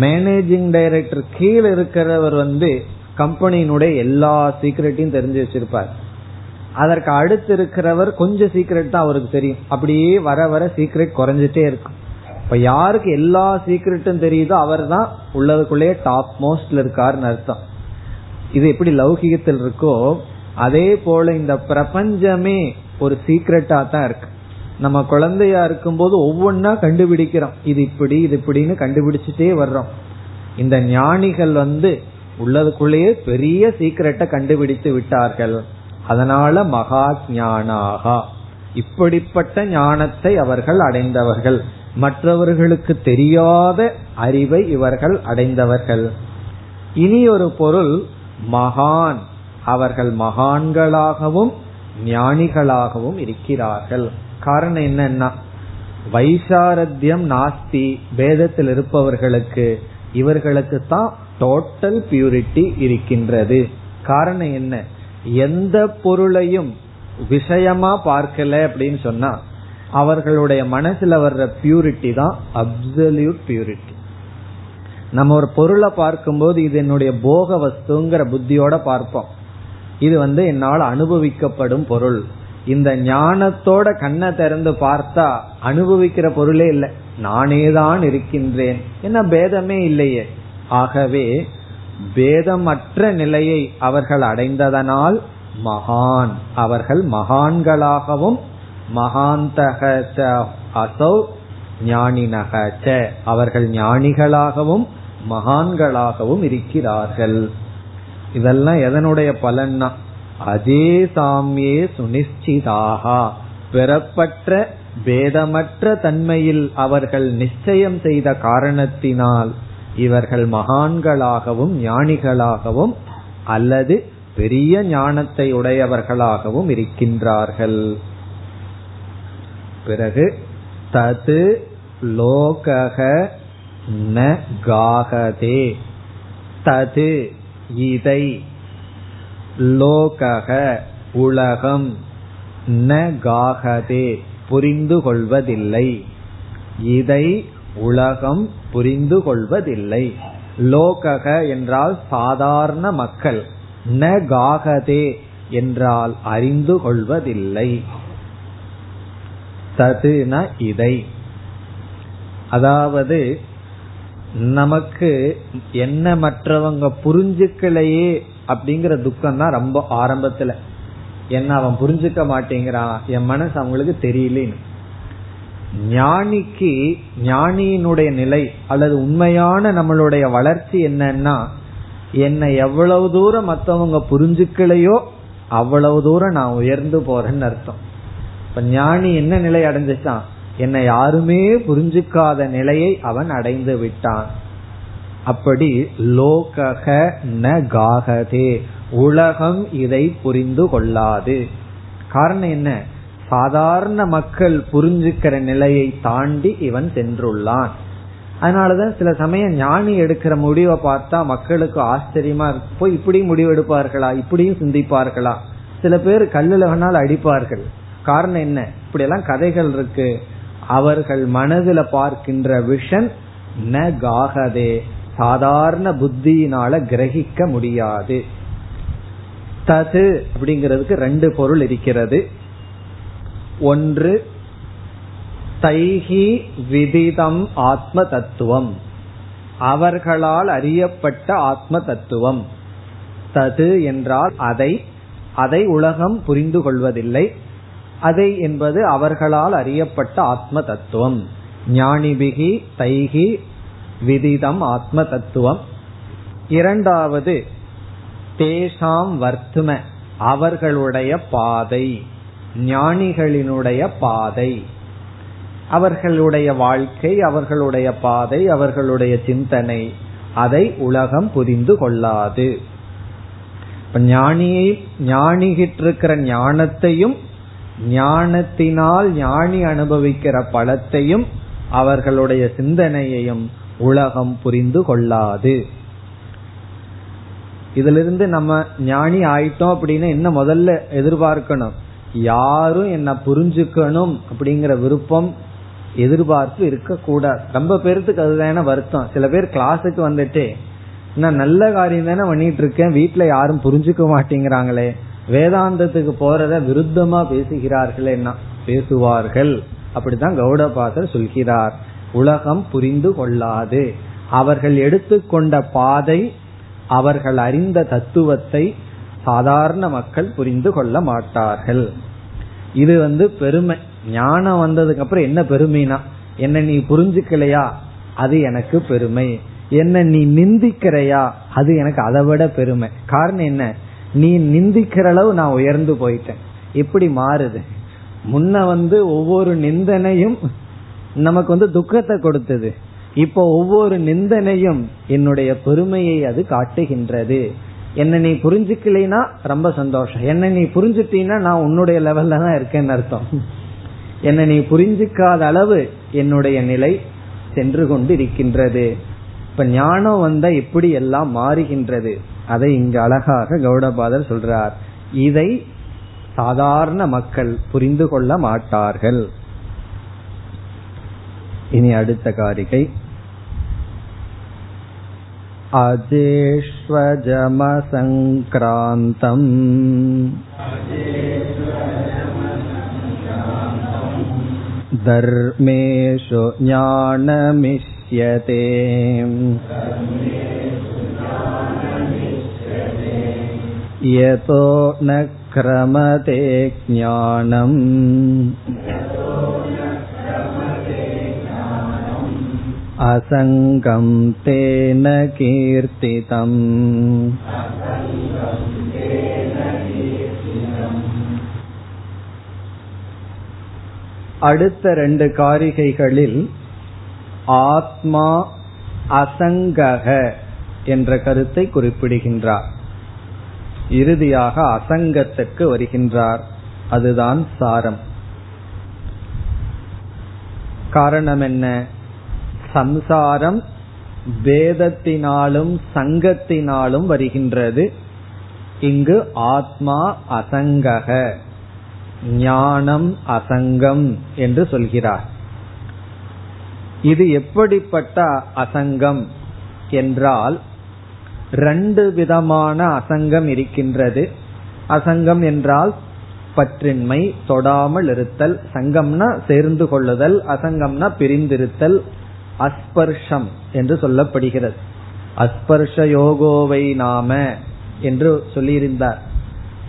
மேனேஜிங் டைரக்டர் கீழே இருக்கிறவர் வந்து கம்பெனியினுடைய எல்லா சீக்ரெட்டையும் தெரிஞ்சு வச்சிருப்பார். அதற்கு அடுத்து இருக்கிறவர் கொஞ்சம் சீக்ரெட் தான் அவருக்கு தெரியும். அப்படியே வர வர சீக்ரெட் குறைஞ்சிட்டே இருக்கும். இப்ப யாருக்கு எல்லா சீக்ரெட்டும் தெரியுதோ அவர் தான் உள்ளதுக்குள்ளேயே டாப் மோஸ்ட்ல இருக்காருன்னு அர்த்தம். இது எப்படி லௌகிகத்தில் இருக்கோ அதே போல இந்த பிரபஞ்சமே ஒரு சீக்ரெட்டா தான் இருக்கு. நம்ம குழந்தையா இருக்கும்போது ஒவ்வொன்னா கண்டுபிடிக்கிறோம். இது இப்படி இது இப்படின்னு கண்டுபிடிச்சிட்டே வர்றோம். இந்த ஞானிகள் வந்து உள்ளதுக்குள்ளேயே பெரிய சீக்கிரட்டை கண்டுபிடித்து விட்டார்கள். அதனால மகா ஞானாகா இப்படிப்பட்ட ஞானத்தை அவர்கள் அடைந்தவர்கள். மற்றவர்களுக்கு தெரியாத அறிவை இவர்கள் அடைந்தவர்கள். இனி ஒரு பொருள் மகான். அவர்கள் மகான்களாகவும் ஞானிகளாகவும் இருக்கிறார்கள். காரணம் என்னன்னா வைசாரத்தியம் நாஸ்தி வேதத்தில் இருப்பவர்களுக்கு இவர்களுக்கு தான் டோட்டல் பியூரிட்டி இருக்கின்றது. காரணம் என்ன? எந்த பொருளையும் விஷயமா பார்க்கல அப்படின்னு சொன்னா அவர்களுடைய மனசுல வர்ற பியூரிட்டி தான் அப்சல்யூட் பியூரிட்டி நம்ம ஒரு பொருளை பார்க்கும்போது இது என்னுடைய போக வஸ்துங்கிற புத்தியோட பார்ப்போம். இது வந்து என்னால் அனுபவிக்கப்படும் பொருள். இந்த ஞானத்தோட கண்ணை திறந்து பார்த்தா அனுபவிக்கிற பொருளே இல்லை. நானே தான் இருக்கின்றேன். என்ன பேதமே இல்லையே. ஆகவே பேதமற்ற நிலையை அவர்கள் அடைந்ததனால் மகான் அவர்கள் மகான்களாகவும் மகாந்தக அசௌ ஞானினக அவர்கள் ஞானிகளாகவும் மகான்களாகவும் இருக்கிறார்கள். இதெல்லாம் எதனுடைய பலன்னா? அதே சாமியே சுனிச்சிதாகா பெறப்பட்ட பேதமற்ற தன்மையில் அவர்கள் நிச்சயம் செய்த காரணத்தினால் இவர்கள் மகான்களாகவும் ஞானிகளாகவும் அல்லது பெரிய ஞானத்தை உடையவர்களாகவும் இருக்கின்றார்கள். பிறகு தது லோகக ந காகதே. தது இதை லோகக உலகம் ந காகதே. புரிந்து கொள்வதில்லை இதை உலகம் புரிந்து கொள்வதில்லை லோகக என்றால் சாதாரண மக்கள். ந காகதே என்றால் அறிந்து கொள்வதில்லை ததுன இதை. அதாவது நமக்கு என்ன மற்றவங்க புரிஞ்சுக்கலையே அப்படிங்கிற துக்கம் தான் ரொம்ப ஆரம்பத்துல. என்ன அவன் புரிஞ்சுக்க மாட்டேங்கிறான்? என் மனசு அவங்களுக்கு தெரியலேன்னு. ஞானிக்கு ஞானியினுடைய நிலை அல்லது உண்மையான நம்மளுடைய வளர்ச்சி என்னன்னா என்னை எவ்வளவு தூரம் மற்றவங்க புரிஞ்சுக்கலையோ அவ்வளவு தூரம் நான் உயர்ந்து போறேன்னு அர்த்தம். இப்ப ஞானி என்ன நிலை அடைஞ்சிட்டான் என்னை யாருமே புரிஞ்சுக்காத நிலையை அவன் அடைந்து விட்டான். அப்படி லோகக ந காகதே. உலகம் இதை புரிந்து கொள்ளாது. காரணம் என்ன? சாதாரண மக்கள் புரிஞ்சுக்கிற நிலையை தாண்டி இவன் சென்றுள்ளான். அதனாலதான் சில சமயம் ஞானி எடுக்கிற முடிவை பார்த்தா மக்களுக்கு ஆச்சரியமா போய் இப்படி முடிவு எடுப்பார்களா இப்படியும் சிந்திப்பார்களா? சில பேர் கல்லுல வேணால் அடிப்பார்கள். காரணம் என்ன? இப்படி எல்லாம் கதைகள் இருக்கு. அவர்கள் மனதில் பார்க்கின்ற விஷன் ந காகதே சாதாரண புத்தியினால கிரகிக்க முடியாது. தது அப்படிங்கிறதுக்கு ரெண்டு பொருள் இருக்கிறது. ஒன்று தைஹி விதிதம் ஆத்ம தத்துவம் அவர்களால் அறியப்பட்ட ஆத்ம தத்துவம் தது என்றால் அதை அதை உலகம் புரிந்து கொள்வதில்லை. அதை என்பது அவர்களால் அறியப்பட்ட ஆத்ம தத்துவம் ஞானிபிகி தைகி விதிதம் ஆத்ம தத்துவம் இரண்டாவது தேசாம் வர்த்தும அவர்களுடைய பாதை ஞானிகளினுடைய பாதை. அவர்களுடைய வாழ்க்கை அவர்களுடைய பாதை அவர்களுடைய சிந்தனை அதை உலகம் புரிந்து கொள்ளாது. ஞானியை ஞானிகிட்டு இருக்கிற ஞானத்தையும் ஞானத்தினால் ஞானி அனுபவிக்கிற பலத்தையும் அவர்களுடைய சிந்தனையையும் உலகம் புரிந்து கொள்ளாது. இதிலிருந்து நம்ம ஞானி ஆயிட்டோம் அப்படின்னு என்ன முதல்ல எதிர்பார்க்கணும்? யாரும் என்ன புரிஞ்சுக்கணும் அப்படிங்கிற விருப்பம் எதிர்பார்ப்பு இருக்கக்கூடாது. ரொம்ப பேர்த்துக்கு அதுதான வருத்தம். சில பேர் கிளாஸுக்கு வந்துட்டு நான் நல்ல காரியம் தானே பண்ணிட்டு இருக்கேன். வீட்டுல யாரும் புரிஞ்சுக்க மாட்டேங்கிறாங்களே. வேதாந்தத்துக்கு போறத விருத்தமா பேசுகிறார்கள் என்ன பேசுவார்கள். அப்படித்தான் கௌடபாதர் சொல்கிறார். உலகம் புரிந்து கொள்ளாது. அவர்கள் எடுத்துக்கொண்ட பாதை அவர்கள் அறிந்த தத்துவத்தை சாதாரண மக்கள் புரிந்து கொள்ள மாட்டார்கள். இது வந்து பெருமை. ஞானம் வந்ததுக்கு அப்புறம் என்ன பெருமைனா என்ன நீ புரிஞ்சுக்கலையா? அது எனக்கு பெருமை. என்ன நீ நிந்திக்கிறையா? அது எனக்கு அதை விட பெருமை. காரணம் என்ன? நீ நிந்திக்கிற அளவு நான் உயர்ந்து போயிட்டேன். எப்படி மாறுது. முன்ன வந்து ஒவ்வொரு நிந்தனையும் நமக்கு வந்து துக்கத்தை கொடுத்தது. இப்போ ஒவ்வொரு நிந்தனையும் என்னுடைய பெருமையை அது காட்டுகின்றது. என்ன நீ புரிஞ்சுக்கலைனா ரொம்ப சந்தோஷம். என்ன நீ புரிஞ்சுட்டீன்னா நான் உன்னுடைய லெவல்ல தான் இருக்கேன்னு அர்த்தம். என்ன நீ புரிஞ்சுக்காத அளவு என்னுடைய நிலை சென்று கொண்டு இருக்கின்றது இப்ப ஞானம் வந்தா எப்படி எல்லாம் மாறுகின்றது. அதை இங்கு அழகாக கௌடபாதர் சொல்றார் இதை சாதாரண மக்கள் புரிந்து கொள்ள மாட்டார்கள் இனி அடுத்த காரிகை अजेष्वजमसङ्क्रान्तम् धर्मेषु ज्ञानमिष्यते यतो न क्रमते ज्ञानम् असङ्गं तेन कीर्तितम् அடுத்த ரெண்டு காரிகைகளில் ஆத்மா அசங்கக என்ற கருத்தை குறிப்பிடுகின்றார் இறுதியாக அசங்கத்திற்கு வருகின்றார். அதுதான் சாரம். காரணம் என்ன சம்சாரம் வேதத்தினாலும் சங்கத்தினாலும் வருகின்றது. இங்கு ஆத்மா அசங்கக. ஞானம் அசங்கம் என்று சொல்கிறார். இது எப்படிப்பட்ட அசங்கம் என்றால் ரெண்டு விதமான அசங்கம் இருக்கின்றது. அசங்கம் என்றால் பற்றின்மை தொடாமல் இருத்தல் சங்கம்னா சேர்ந்து கொள்ளுதல் அசங்கம்னா பிரிந்திருத்தல் அஸ்பர்ஷம் என்று சொல்லப்படுகிறது. அஸ்பர்ஷ யோகோவை நாம என்று சொல்லியிருந்தார்.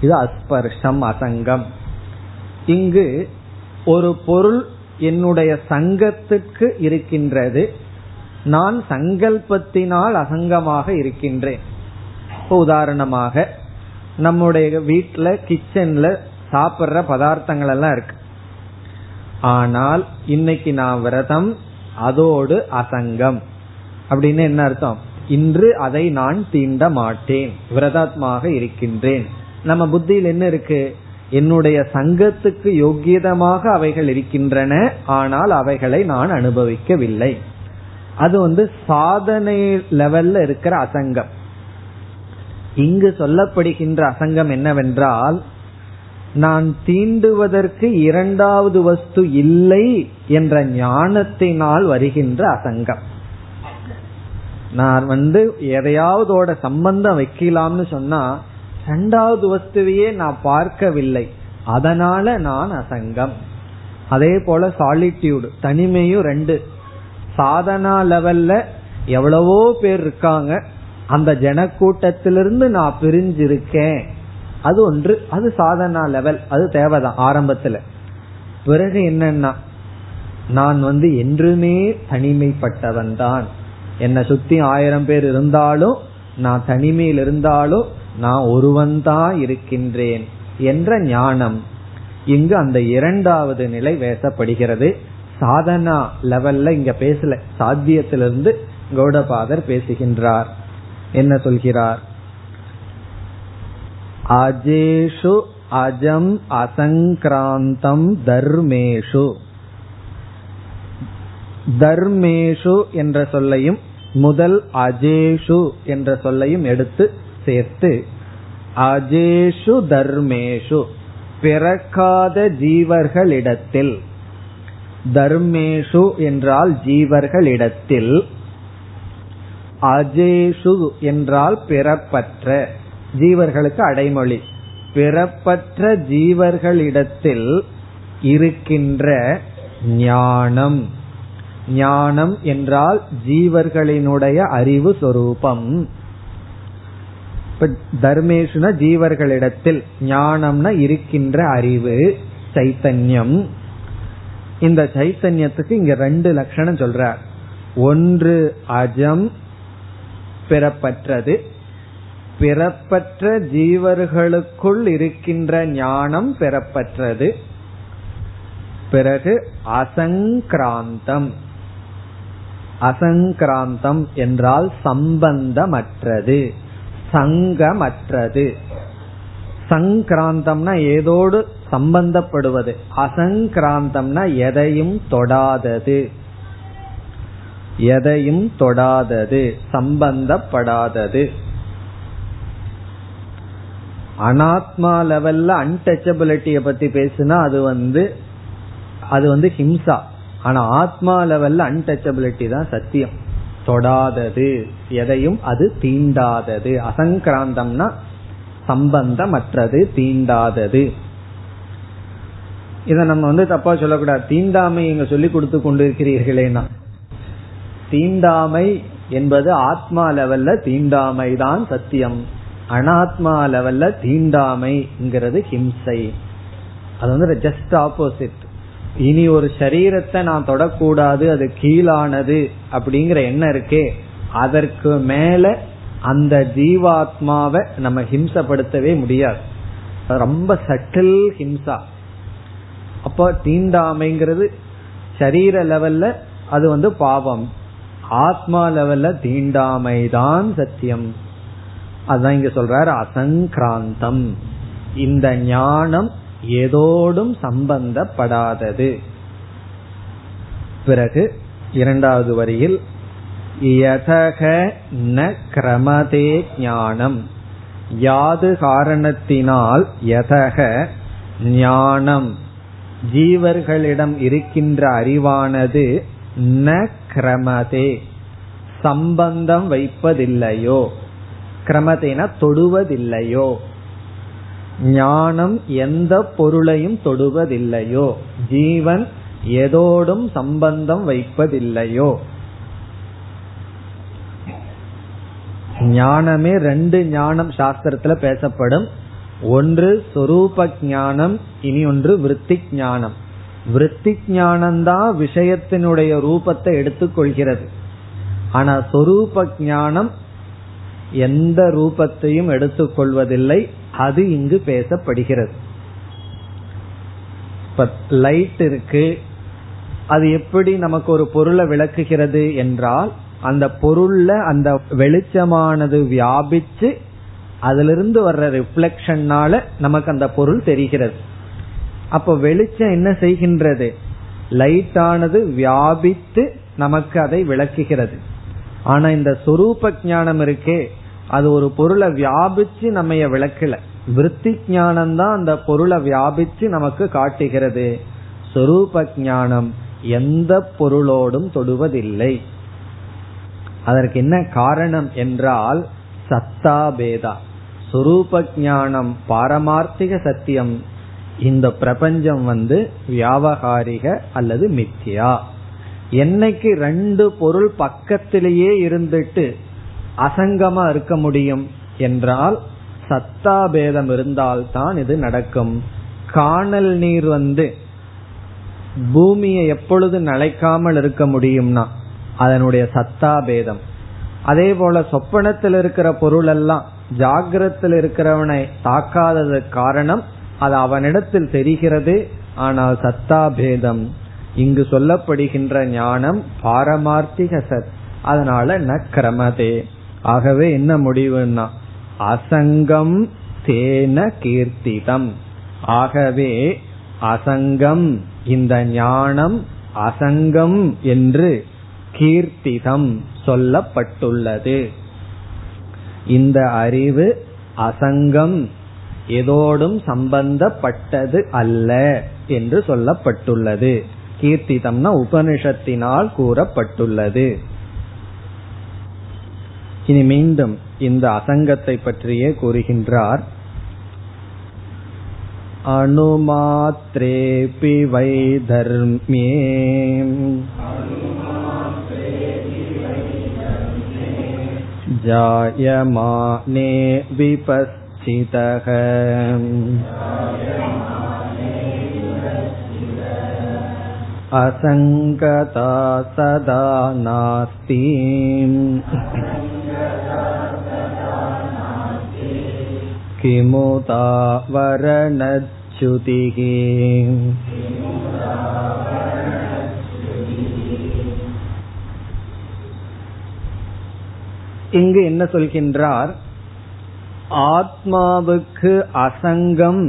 இது அஸ்பர்ஷம் அசங்கம். இங்கு ஒரு பொருள் என்னுடைய சங்கத்துக்கு இருக்கின்றது. நான் சங்கல்பத்தினால் அசங்கமாக இருக்கின்றேன். உதாரணமாக நம்முடைய வீட்டுல கிச்சன்ல சாப்பிட்ற பதார்த்தங்கள் எல்லாம் இருக்கு. ஆனால் இன்னைக்கு நான் விரதம் அதோடு அசங்கம். அப்படின்னு என்ன அர்த்தம்? இன்று அதை நான் தீண்ட மாட்டேன். விரதாத்மாக இருக்கின்றேன். நம்ம புத்தியில் என்ன இருக்கு? என்னுடைய சங்கத்துக்கு யோக்கியதமாக அவைகள் இருக்கின்றன ஆனால் அவைகளை நான் அனுபவிக்கவில்லை. அது வந்து சாதனை லெவல்ல இருக்கிற அசங்கம். இங்கு சொல்லப்படுகின்ற அசங்கம் என்னவென்றால் நான் தீண்டுவதற்கு இரண்டாவது வஸ்து இல்லை என்ற ஞானத்தினால் வருகின்ற அசங்கம். நான் வந்து எதையாவதோட சம்பந்தம் வைக்கலாம்னு சொன்னா ரெண்டாவது வஸ்துவையே நான் பார்க்கவில்லை. அதனால நான் அசங்கம். அதே போல சாலிட்யூடு தனிமையும் ரெண்டு. சாதனா லெவல்ல எவ்வளவோ பேர் இருக்காங்க. அந்த ஜனக்கூட்டத்திலிருந்து நான் பிரிஞ்சிருக்கேன். அது ஒன்று அது சாதனா லெவல் அது தேவைதான் ஆரம்பத்துல. பிறகு என்னன்னா நான் வந்து என்றுமே தனிமைப்பட்டவன் தான். என்னை சுத்தி ஆயிரம் பேர் இருந்தாலும் நான் தனிமையில் இருந்தாலும் நான் ஒருவன் தான் இருக்கின்றேன் என்ற ஞானம் இங்கு அந்த இரண்டாவது நிலை பேசப்படுகிறது சாதனா லெவல்ல இங்க பேசல. சாத்தியத்திலிருந்து கௌடபாதர் பேசுகின்றார். என்ன சொல்கிறார்? அஜேஷு அஜம் அசங்கிராந்தம் தர்மேஷு. தர்மேஷு என்ற சொல்லையும் முதல் அஜேஷு என்ற சொல்லையும் எடுத்து சேர்த்து அஜேஷு தர்மேஷு. பிறக்காத ஜீவர்களிடத்தில் தர்மேஷு என்றால் ஜீவர்களிடத்தில் அஜேஷு என்றால் பிறப்பற்ற ஜீவர்களுக்கு அடைமொழி. பிறப்பற்ற ஜீவர்களிடத்தில் இருக்கின்ற ஞானம். ஞானம் என்றால் ஜீவர்களினுடைய அறிவு சொரூபம். தர்மேஷுன ஜீவர்களிடத்தில் ஞானம்னா இருக்கின்ற அறிவு சைத்தன்யம். இந்த சைத்தன்யத்துக்கு இங்க ரெண்டு லட்சணம் சொல்றார். ஒன்று அஜம் பிறப்பற்றது. பிறப்பற்ற ஜீவர்களுக்குள் இருக்கின்ற ஞானம் பெறப்பற்றது. பிறகு அசங்கிராந்தம். அசங்கிராந்தம் என்றால் சம்பந்தமற்றது சங்கமற்றது. சங்கிராந்தம்னா ஏதோடு சம்பந்தப்படுவது. அசங்கிராந்தம்னா எதையும் தொடாதது. எதையும் தொடாதது சம்பந்தப்படாதது. அனாத்மா லெவல்ல அன்டச்சபிலிட்டிய பத்தி பேசுனா அது வந்து அது வந்து ஹிம்சா. ஆனா ஆத்மா லெவல்ல அன்டச்சபிலிட்டி தான் சத்தியம். தொடாதது எதையும் அது தீண்டாதது. அசங்கிராந்தம்னா சம்பந்தமற்றது தீண்டாதது. இதை நம்ம வந்து தப்பா சொல்லக்கூடாது. தீண்டாமை இங்க சொல்லி கொடுத்து கொண்டிருக்கிறீர்களேனா தீண்டாமை என்பது ஆத்மா லெவல்ல தீண்டாமை தான் சத்தியம். அனாத்மா லெவல்ல தீண்டாமைங்கிறது ஹிம்சை. அது வந்து ஜஸ்ட் ஆப்போசிட் இனி ஒரு சரீரத்தை நான் தொடக்கூடாது அது கீழானது அப்படிங்கிற எண்ணம் இருக்கே அதற்கு மேல அந்த ஜீவாத்மாவை நம்ம ஹிம்சப்படுத்தவே முடியாது. ரொம்ப சட்டில் ஹிம்சா. அப்போ தீண்டாமைங்கிறது சரீர லெவல்ல அது வந்து பாவம். ஆத்மா லெவல்ல தீண்டாமை தான் சத்தியம். அதான் இங்க சொல்றாரு அசங்கிராந்தம். இந்த ஞானம் ஏதோடும் சம்பந்தப்படாதது. பிறகு இரண்டாவது வரியில் யதக ந கிரமதே ஞானம். யாது காரணத்தினால் யதக ஞானம். ஜீவர்களிடம் இருக்கின்ற அறிவானது ந கிரமதே. சம்பந்தம் வைப்பதில்லையோ? கிரமதேன தொடுவதில்லையோ? ஞானம் எந்த பொருளையும் தொடுவதில்லையோ? ஜீவன் எதோடும் சம்பந்தம் வைப்பதில்லையோ? ஞானமே ரெண்டு ஞானம் சாஸ்திரத்துல பேசப்படும். ஒன்று சொரூப ஞானம் இனி ஒன்று விற்பி ஞானம். விற்பி ஞானம்தான் விஷயத்தினுடைய ரூபத்தை எடுத்துக்கொள்கிறது ஆனா சொரூப ஞானம் எந்த ரூபத்தையும் எடுத்துக்கொள்வதில்லை அது இங்கு பேசப்படுகிறது. இப்ப லைட் இருக்கு அது எப்படி நமக்கு ஒரு பொருளை விளக்குகிறது என்றால் அந்த பொருள்ல அந்த வெளிச்சமானது வியாபிச்சு அதிலிருந்து வர்ற ரிஃப்ளெக்ஷன்னால நமக்கு அந்த பொருள் தெரிகிறது. அப்ப வெளிச்சம் என்ன செய்கின்றது? லைட் ஆனது வியாபித்து நமக்கு அதை விளக்குகிறது. ஆனா இந்த சொரூப ஞானம் இருக்கே அது ஒரு பொருளை வியாபிச்சு நம்ம விளக்கல. விற்பி ஞானம் தான் அந்த பொருளை வியாபிச்சு நமக்கு காட்டுகிறது. சொரூப ஞானம் எந்த பொருளோடும் தொடுவதில்லை. அதற்கு என்ன காரணம் என்றால் சத்தா பேதா. சுரூப ஞானம் பாரமார்த்திக சத்தியம். இந்த பிரபஞ்சம் வந்து வியாபகாரிக அல்லது மித்தியா. என்னைக்கு ரெண்டு பொருள் பக்கத்திலேயே இருந்துட்டு அசங்கமா இருக்க முடியும் என்றால் சத்தா பேதம் இருந்தால்தான் இது நடக்கும். காணல் நீர் வந்து பூமியை எப்பொழுது நழைக்காமல் இருக்க முடியும்னா அதனுடைய சத்தா பேதம் அதே போல சொப்பனத்தில் இருக்கிற பொருள் எல்லாம் ஜாகிரத்தில் இருக்கிறவனை தாக்காதது காரணம் அது அவனிடத்தில் தெரிகிறது. ஆனால் சத்தாபேதம் இங்கு சொல்லப்படுகின்ற ஞானம் பாரமார்த்திக சத் அதனால ந கிரமதே. ஆகவே என்ன முடிவுன்னா அசங்கம் தேன கீர்த்திதம். ஆகவே அசங்கம் இந்த ஞானம் அசங்கம் என்று கீர்த்திதம் சொல்லப்பட்டுள்ளது. இந்த அறிவு அசங்கம் எதோடும் சம்பந்தப்பட்டது அல்ல என்று சொல்லப்பட்டுள்ளது. கீர்த்திதம்னா உபனிஷத்தினால் கூறப்பட்டுள்ளது. இனி மீண்டும் இந்த அசங்கத்தை பற்றியே கூறுகின்றார். அணுமாத்ரேபி வைதர்மியே जायमाने विपश्चितः असङ्गता सदा नास्ति किमुता वरणच्युतिः இங்கு என்ன சொல்கின்றார்? ஆத்மாவுக்கு அசங்கம்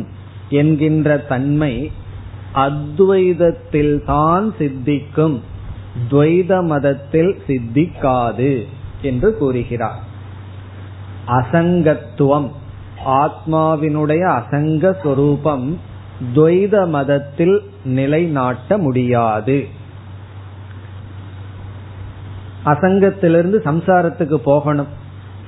என்கின்ற தன்மை அத்வைதத்தில் தான் சித்திக்கும் துவைத மதத்தில் சித்திக்காது என்று கூறுகிறார். அசங்கத்துவம் ஆத்மாவினுடைய அசங்க சொரூபம் துவைத மதத்தில் நிலைநாட்ட முடியாது. அசங்கத்திலிருந்து சம்சாரத்துக்கு போகணும்.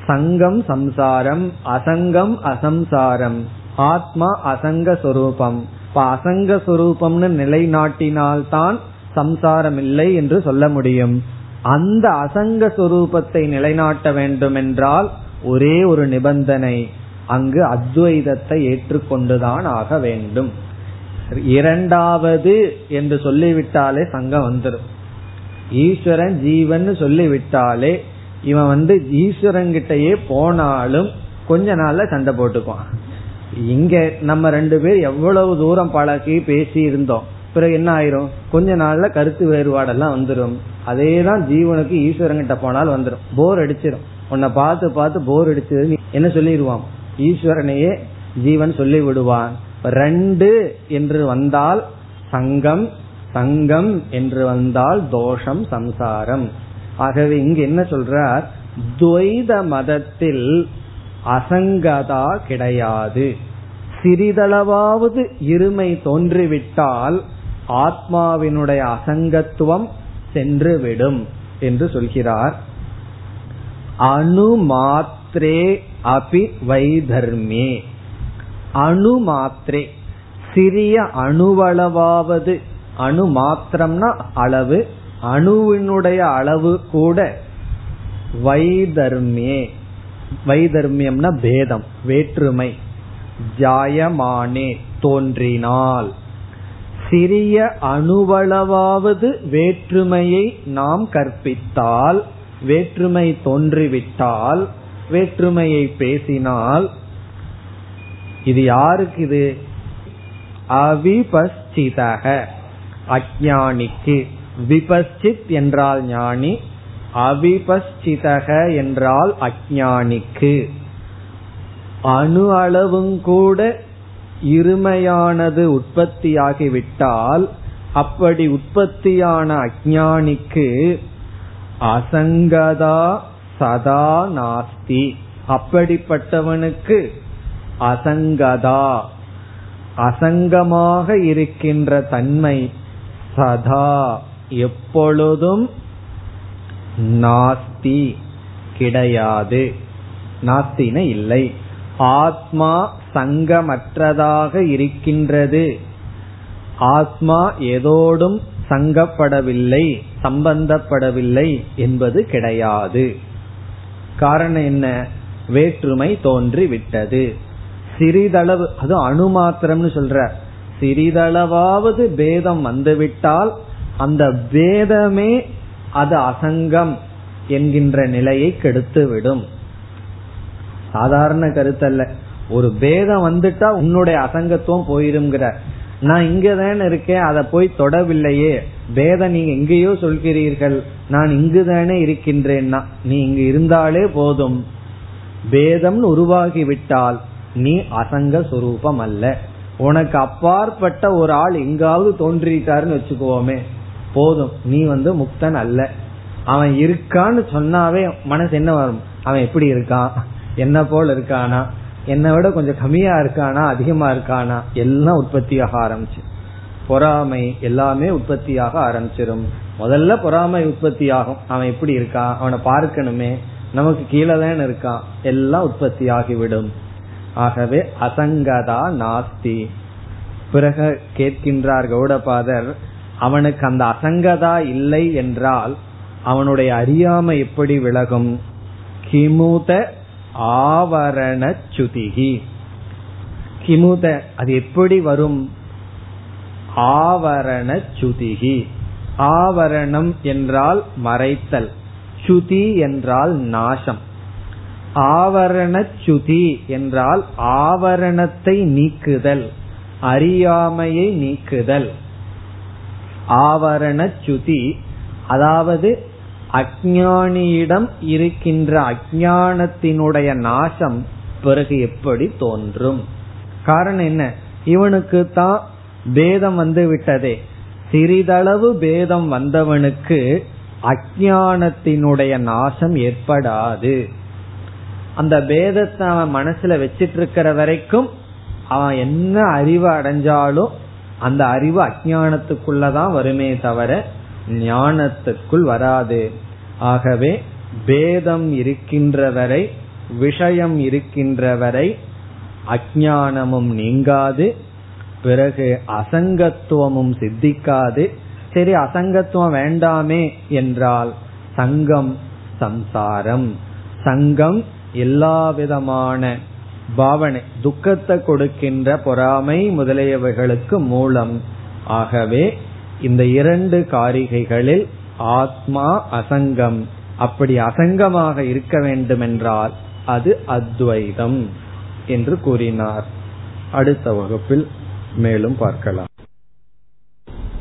சங்கம் சம்சாரம் அசங்கம் அசம்சாரம். ஆத்மா அசங்க சொரூபம். இப்ப அசங்க சொரூபம்னு நிலைநாட்டினால்தான் சம்சாரம் இல்லை என்று சொல்ல முடியும். அந்த அசங்க சொரூபத்தை நிலைநாட்ட வேண்டும் என்றால் ஒரே ஒரு நிபந்தனை. அங்கு அத்வைதத்தை ஏற்றுக்கொண்டுதான் ஆக வேண்டும். இரண்டாவது என்று சொல்லிவிட்டாலே சங்கம் வந்துடும் ஈஸ்வரன் ஜீவன் சொல்லிவிட்டாலே இவன் வந்து ஈஸ்வரன் கிட்டயே போனாலும் கொஞ்ச நாள்ல சண்டை போட்டுக்குவான். இங்க நம்ம ரெண்டு பேர் எவ்வளவு தூரம் பழகி பேசி இருந்தோம். பிறகு என்ன ஆயிரும்? கொஞ்ச நாள்ல கருத்து வேறுபாடெல்லாம் வந்துடும் அதே தான் ஜீவனுக்கு ஈஸ்வரன் கிட்ட போனாலும் வந்துடும் போர் அடிச்சிடும் உன்னை பார்த்து பார்த்து போர் அடிச்சது என்ன சொல்லிடுவான் ஈஸ்வரனையே ஜீவன் சொல்லி விடுவான் ரெண்டு என்று வந்தால் சங்கம் சங்கம் என்று வந்தால் தோஷம் சம்சாரம். ஆகவே இங்க என்ன சொல்றார்? துவைத மதத்தில் அசங்கதா கிடையாது. சிறிதளவாவது இருமை தோன்றிவிட்டால் ஆத்மாவினுடைய அசங்கத்துவம் சென்றுவிடும் என்று சொல்கிறார். அணுமாத்திரே அபி வைதர்மே. அணுமாத்திரே சிறிய அணுவளவாவது அணு மாத்திரம்னா அளவு அணுவினுடைய அளவு கூட வைதர்மியே. வைதர்மியம்னா பேதம் வேற்றுமை. ஜாயமானே தோன்றினால். சிறிய அணுவளவாவது வேற்றுமையை நாம் கற்பித்தால் வேற்றுமை தோன்றிவிட்டால் வேற்றுமையை பேசினால் இது யாருக்கு இது அவிபஸ்சிதக அஜானிக்கு விபஸ்சித் என்றால் ஞானி அவிபஸ்சிதக என்றால் அஜானிக்கு அணு அளவும் கூட இருமையானது உற்பத்தியாகிவிட்டால் அப்படி உற்பத்தியான அஜானிக்கு அசங்கதா சதா நாஸ்தி. அப்படிப்பட்டவனுக்கு அசங்கதா. அசங்கமாக இருக்கின்ற தன்மை சதா எப்பொழுதும் நாஸ்தி கிடையாது. நாஸ்தின இல்லை. ஆத்மா சங்கமற்றதாக இருக்கின்றது. ஆத்மா எதோடும் சங்கப்படவில்லை சம்பந்தப்படவில்லை என்பது கிடையாது. காரணம் என்ன? வேற்றுமை தோன்றி விட்டது சிறிதளவு அது அணுமாத்திரம்னு சொல்ற சிறிதளவாவது பேதம் வந்துவிட்டால் அந்த பேதமே அது அசங்கம் என்கின்ற நிலையை கெடுத்துவிடும். சாதாரண கருத்தல்ல. ஒரு பேதம் வந்துட்டா உன்னுடைய அசங்கத்துவம் போயிருங்கிற. நான் இங்கதான் இருக்கேன் அதை போய் தொடவில்லையே. பேதம் நீங்க எங்கேயோ சொல்கிறீர்கள். நான் இங்குதானே இருக்கின்றேன்னா நீ இங்கு இருந்தாலே போதும். பேதம் உருவாகிவிட்டால் நீ அசங்க சுரூபம் அல்ல. உனக்கு அப்பாற்பட்ட ஒரு ஆள் எங்காவது தோன்றிட்டாருன்னு வச்சுக்குவோமே போதும். நீ வந்து முக்தன் அல்ல. அவன் இருக்கான்னு சொன்னாவே மனசு என்ன வரும்? அவன் எப்படி இருக்கான்? என்ன போல் இருக்கானா? என்னை விட கொஞ்சம் கம்மியா இருக்கானா? அதிகமா இருக்கானா? எல்லாம் உற்பத்தியாக ஆரம்பிச்சு. பொறாமை எல்லாமே உற்பத்தியாக ஆரம்பிச்சிடும் முதல்ல பொறாமை உற்பத்தி ஆகும் அவன் எப்படி இருக்கான்? அவனை பார்க்கணுமே. நமக்கு கீழே தான் இருக்கான். எல்லாம் உற்பத்தி ஆகிவிடும் ஆகவே அசங்கதா நாஸ்தி. பிறகு கேட்கின்றார் கௌடபாதர் அவனுக்கு அந்த அசங்கதா இல்லை என்றால் அவனுடைய அறியாமை எப்படி விலகும்? கிமுத ஆவரண சுதிகி. கிமுத அது எப்படி வரும்? ஆவரண சுதிகி. ஆவரணம் என்றால் மறைத்தல். சுதி என்றால் நாசம். ஆவரண சுதி என்றால் ஆவரணத்தை நீக்குதல் அறியாமையை நீக்குதல். ஆவரண சுதி அதாவது அஜானியிடம் இருக்கின்ற அஜானத்தினுடைய நாசம் பிறகு எப்படி தோன்றும்? காரணம் என்ன? இவனுக்கு தான் பேதம் வந்து விட்டதே. சிறிதளவு பேதம் வந்தவனுக்கு அஜானத்தினுடைய நாசம் ஏற்படாது. அந்த பேதத்தை அவன் மனசுல வச்சிட்டு இருக்கிற வரைக்கும் அவன் என்ன அறிவு அடைஞ்சாலும் அந்த அறிவு அஜானத்துக்குள்ளதான் வருமே தவிர ஞானத்துக்குள் வராது. ஆகவே பேதம் இருக்கின்ற வரை விஷயம் இருக்கின்ற வரை அஜானமும் நீங்காது பிறகு அசங்கத்துவமும் சித்திக்காது. சரி அசங்கத்துவம் வேண்டாமே என்றால் சங்கம் சம்சாரம். சங்கம் எல்லா விதமான பாவனை துக்கத்தை கொடுக்கின்ற பொறாமை முதலியவைகளுக்கு மூலம். ஆகவே இந்த இரண்டு காரிகைகளில் ஆத்மா அசங்கம். அப்படி அசங்கமாக இருக்க வேண்டுமென்றால் அது அத்வைதம் என்று கூறினார். அடுத்த வகுப்பில் மேலும் பார்க்கலாம்.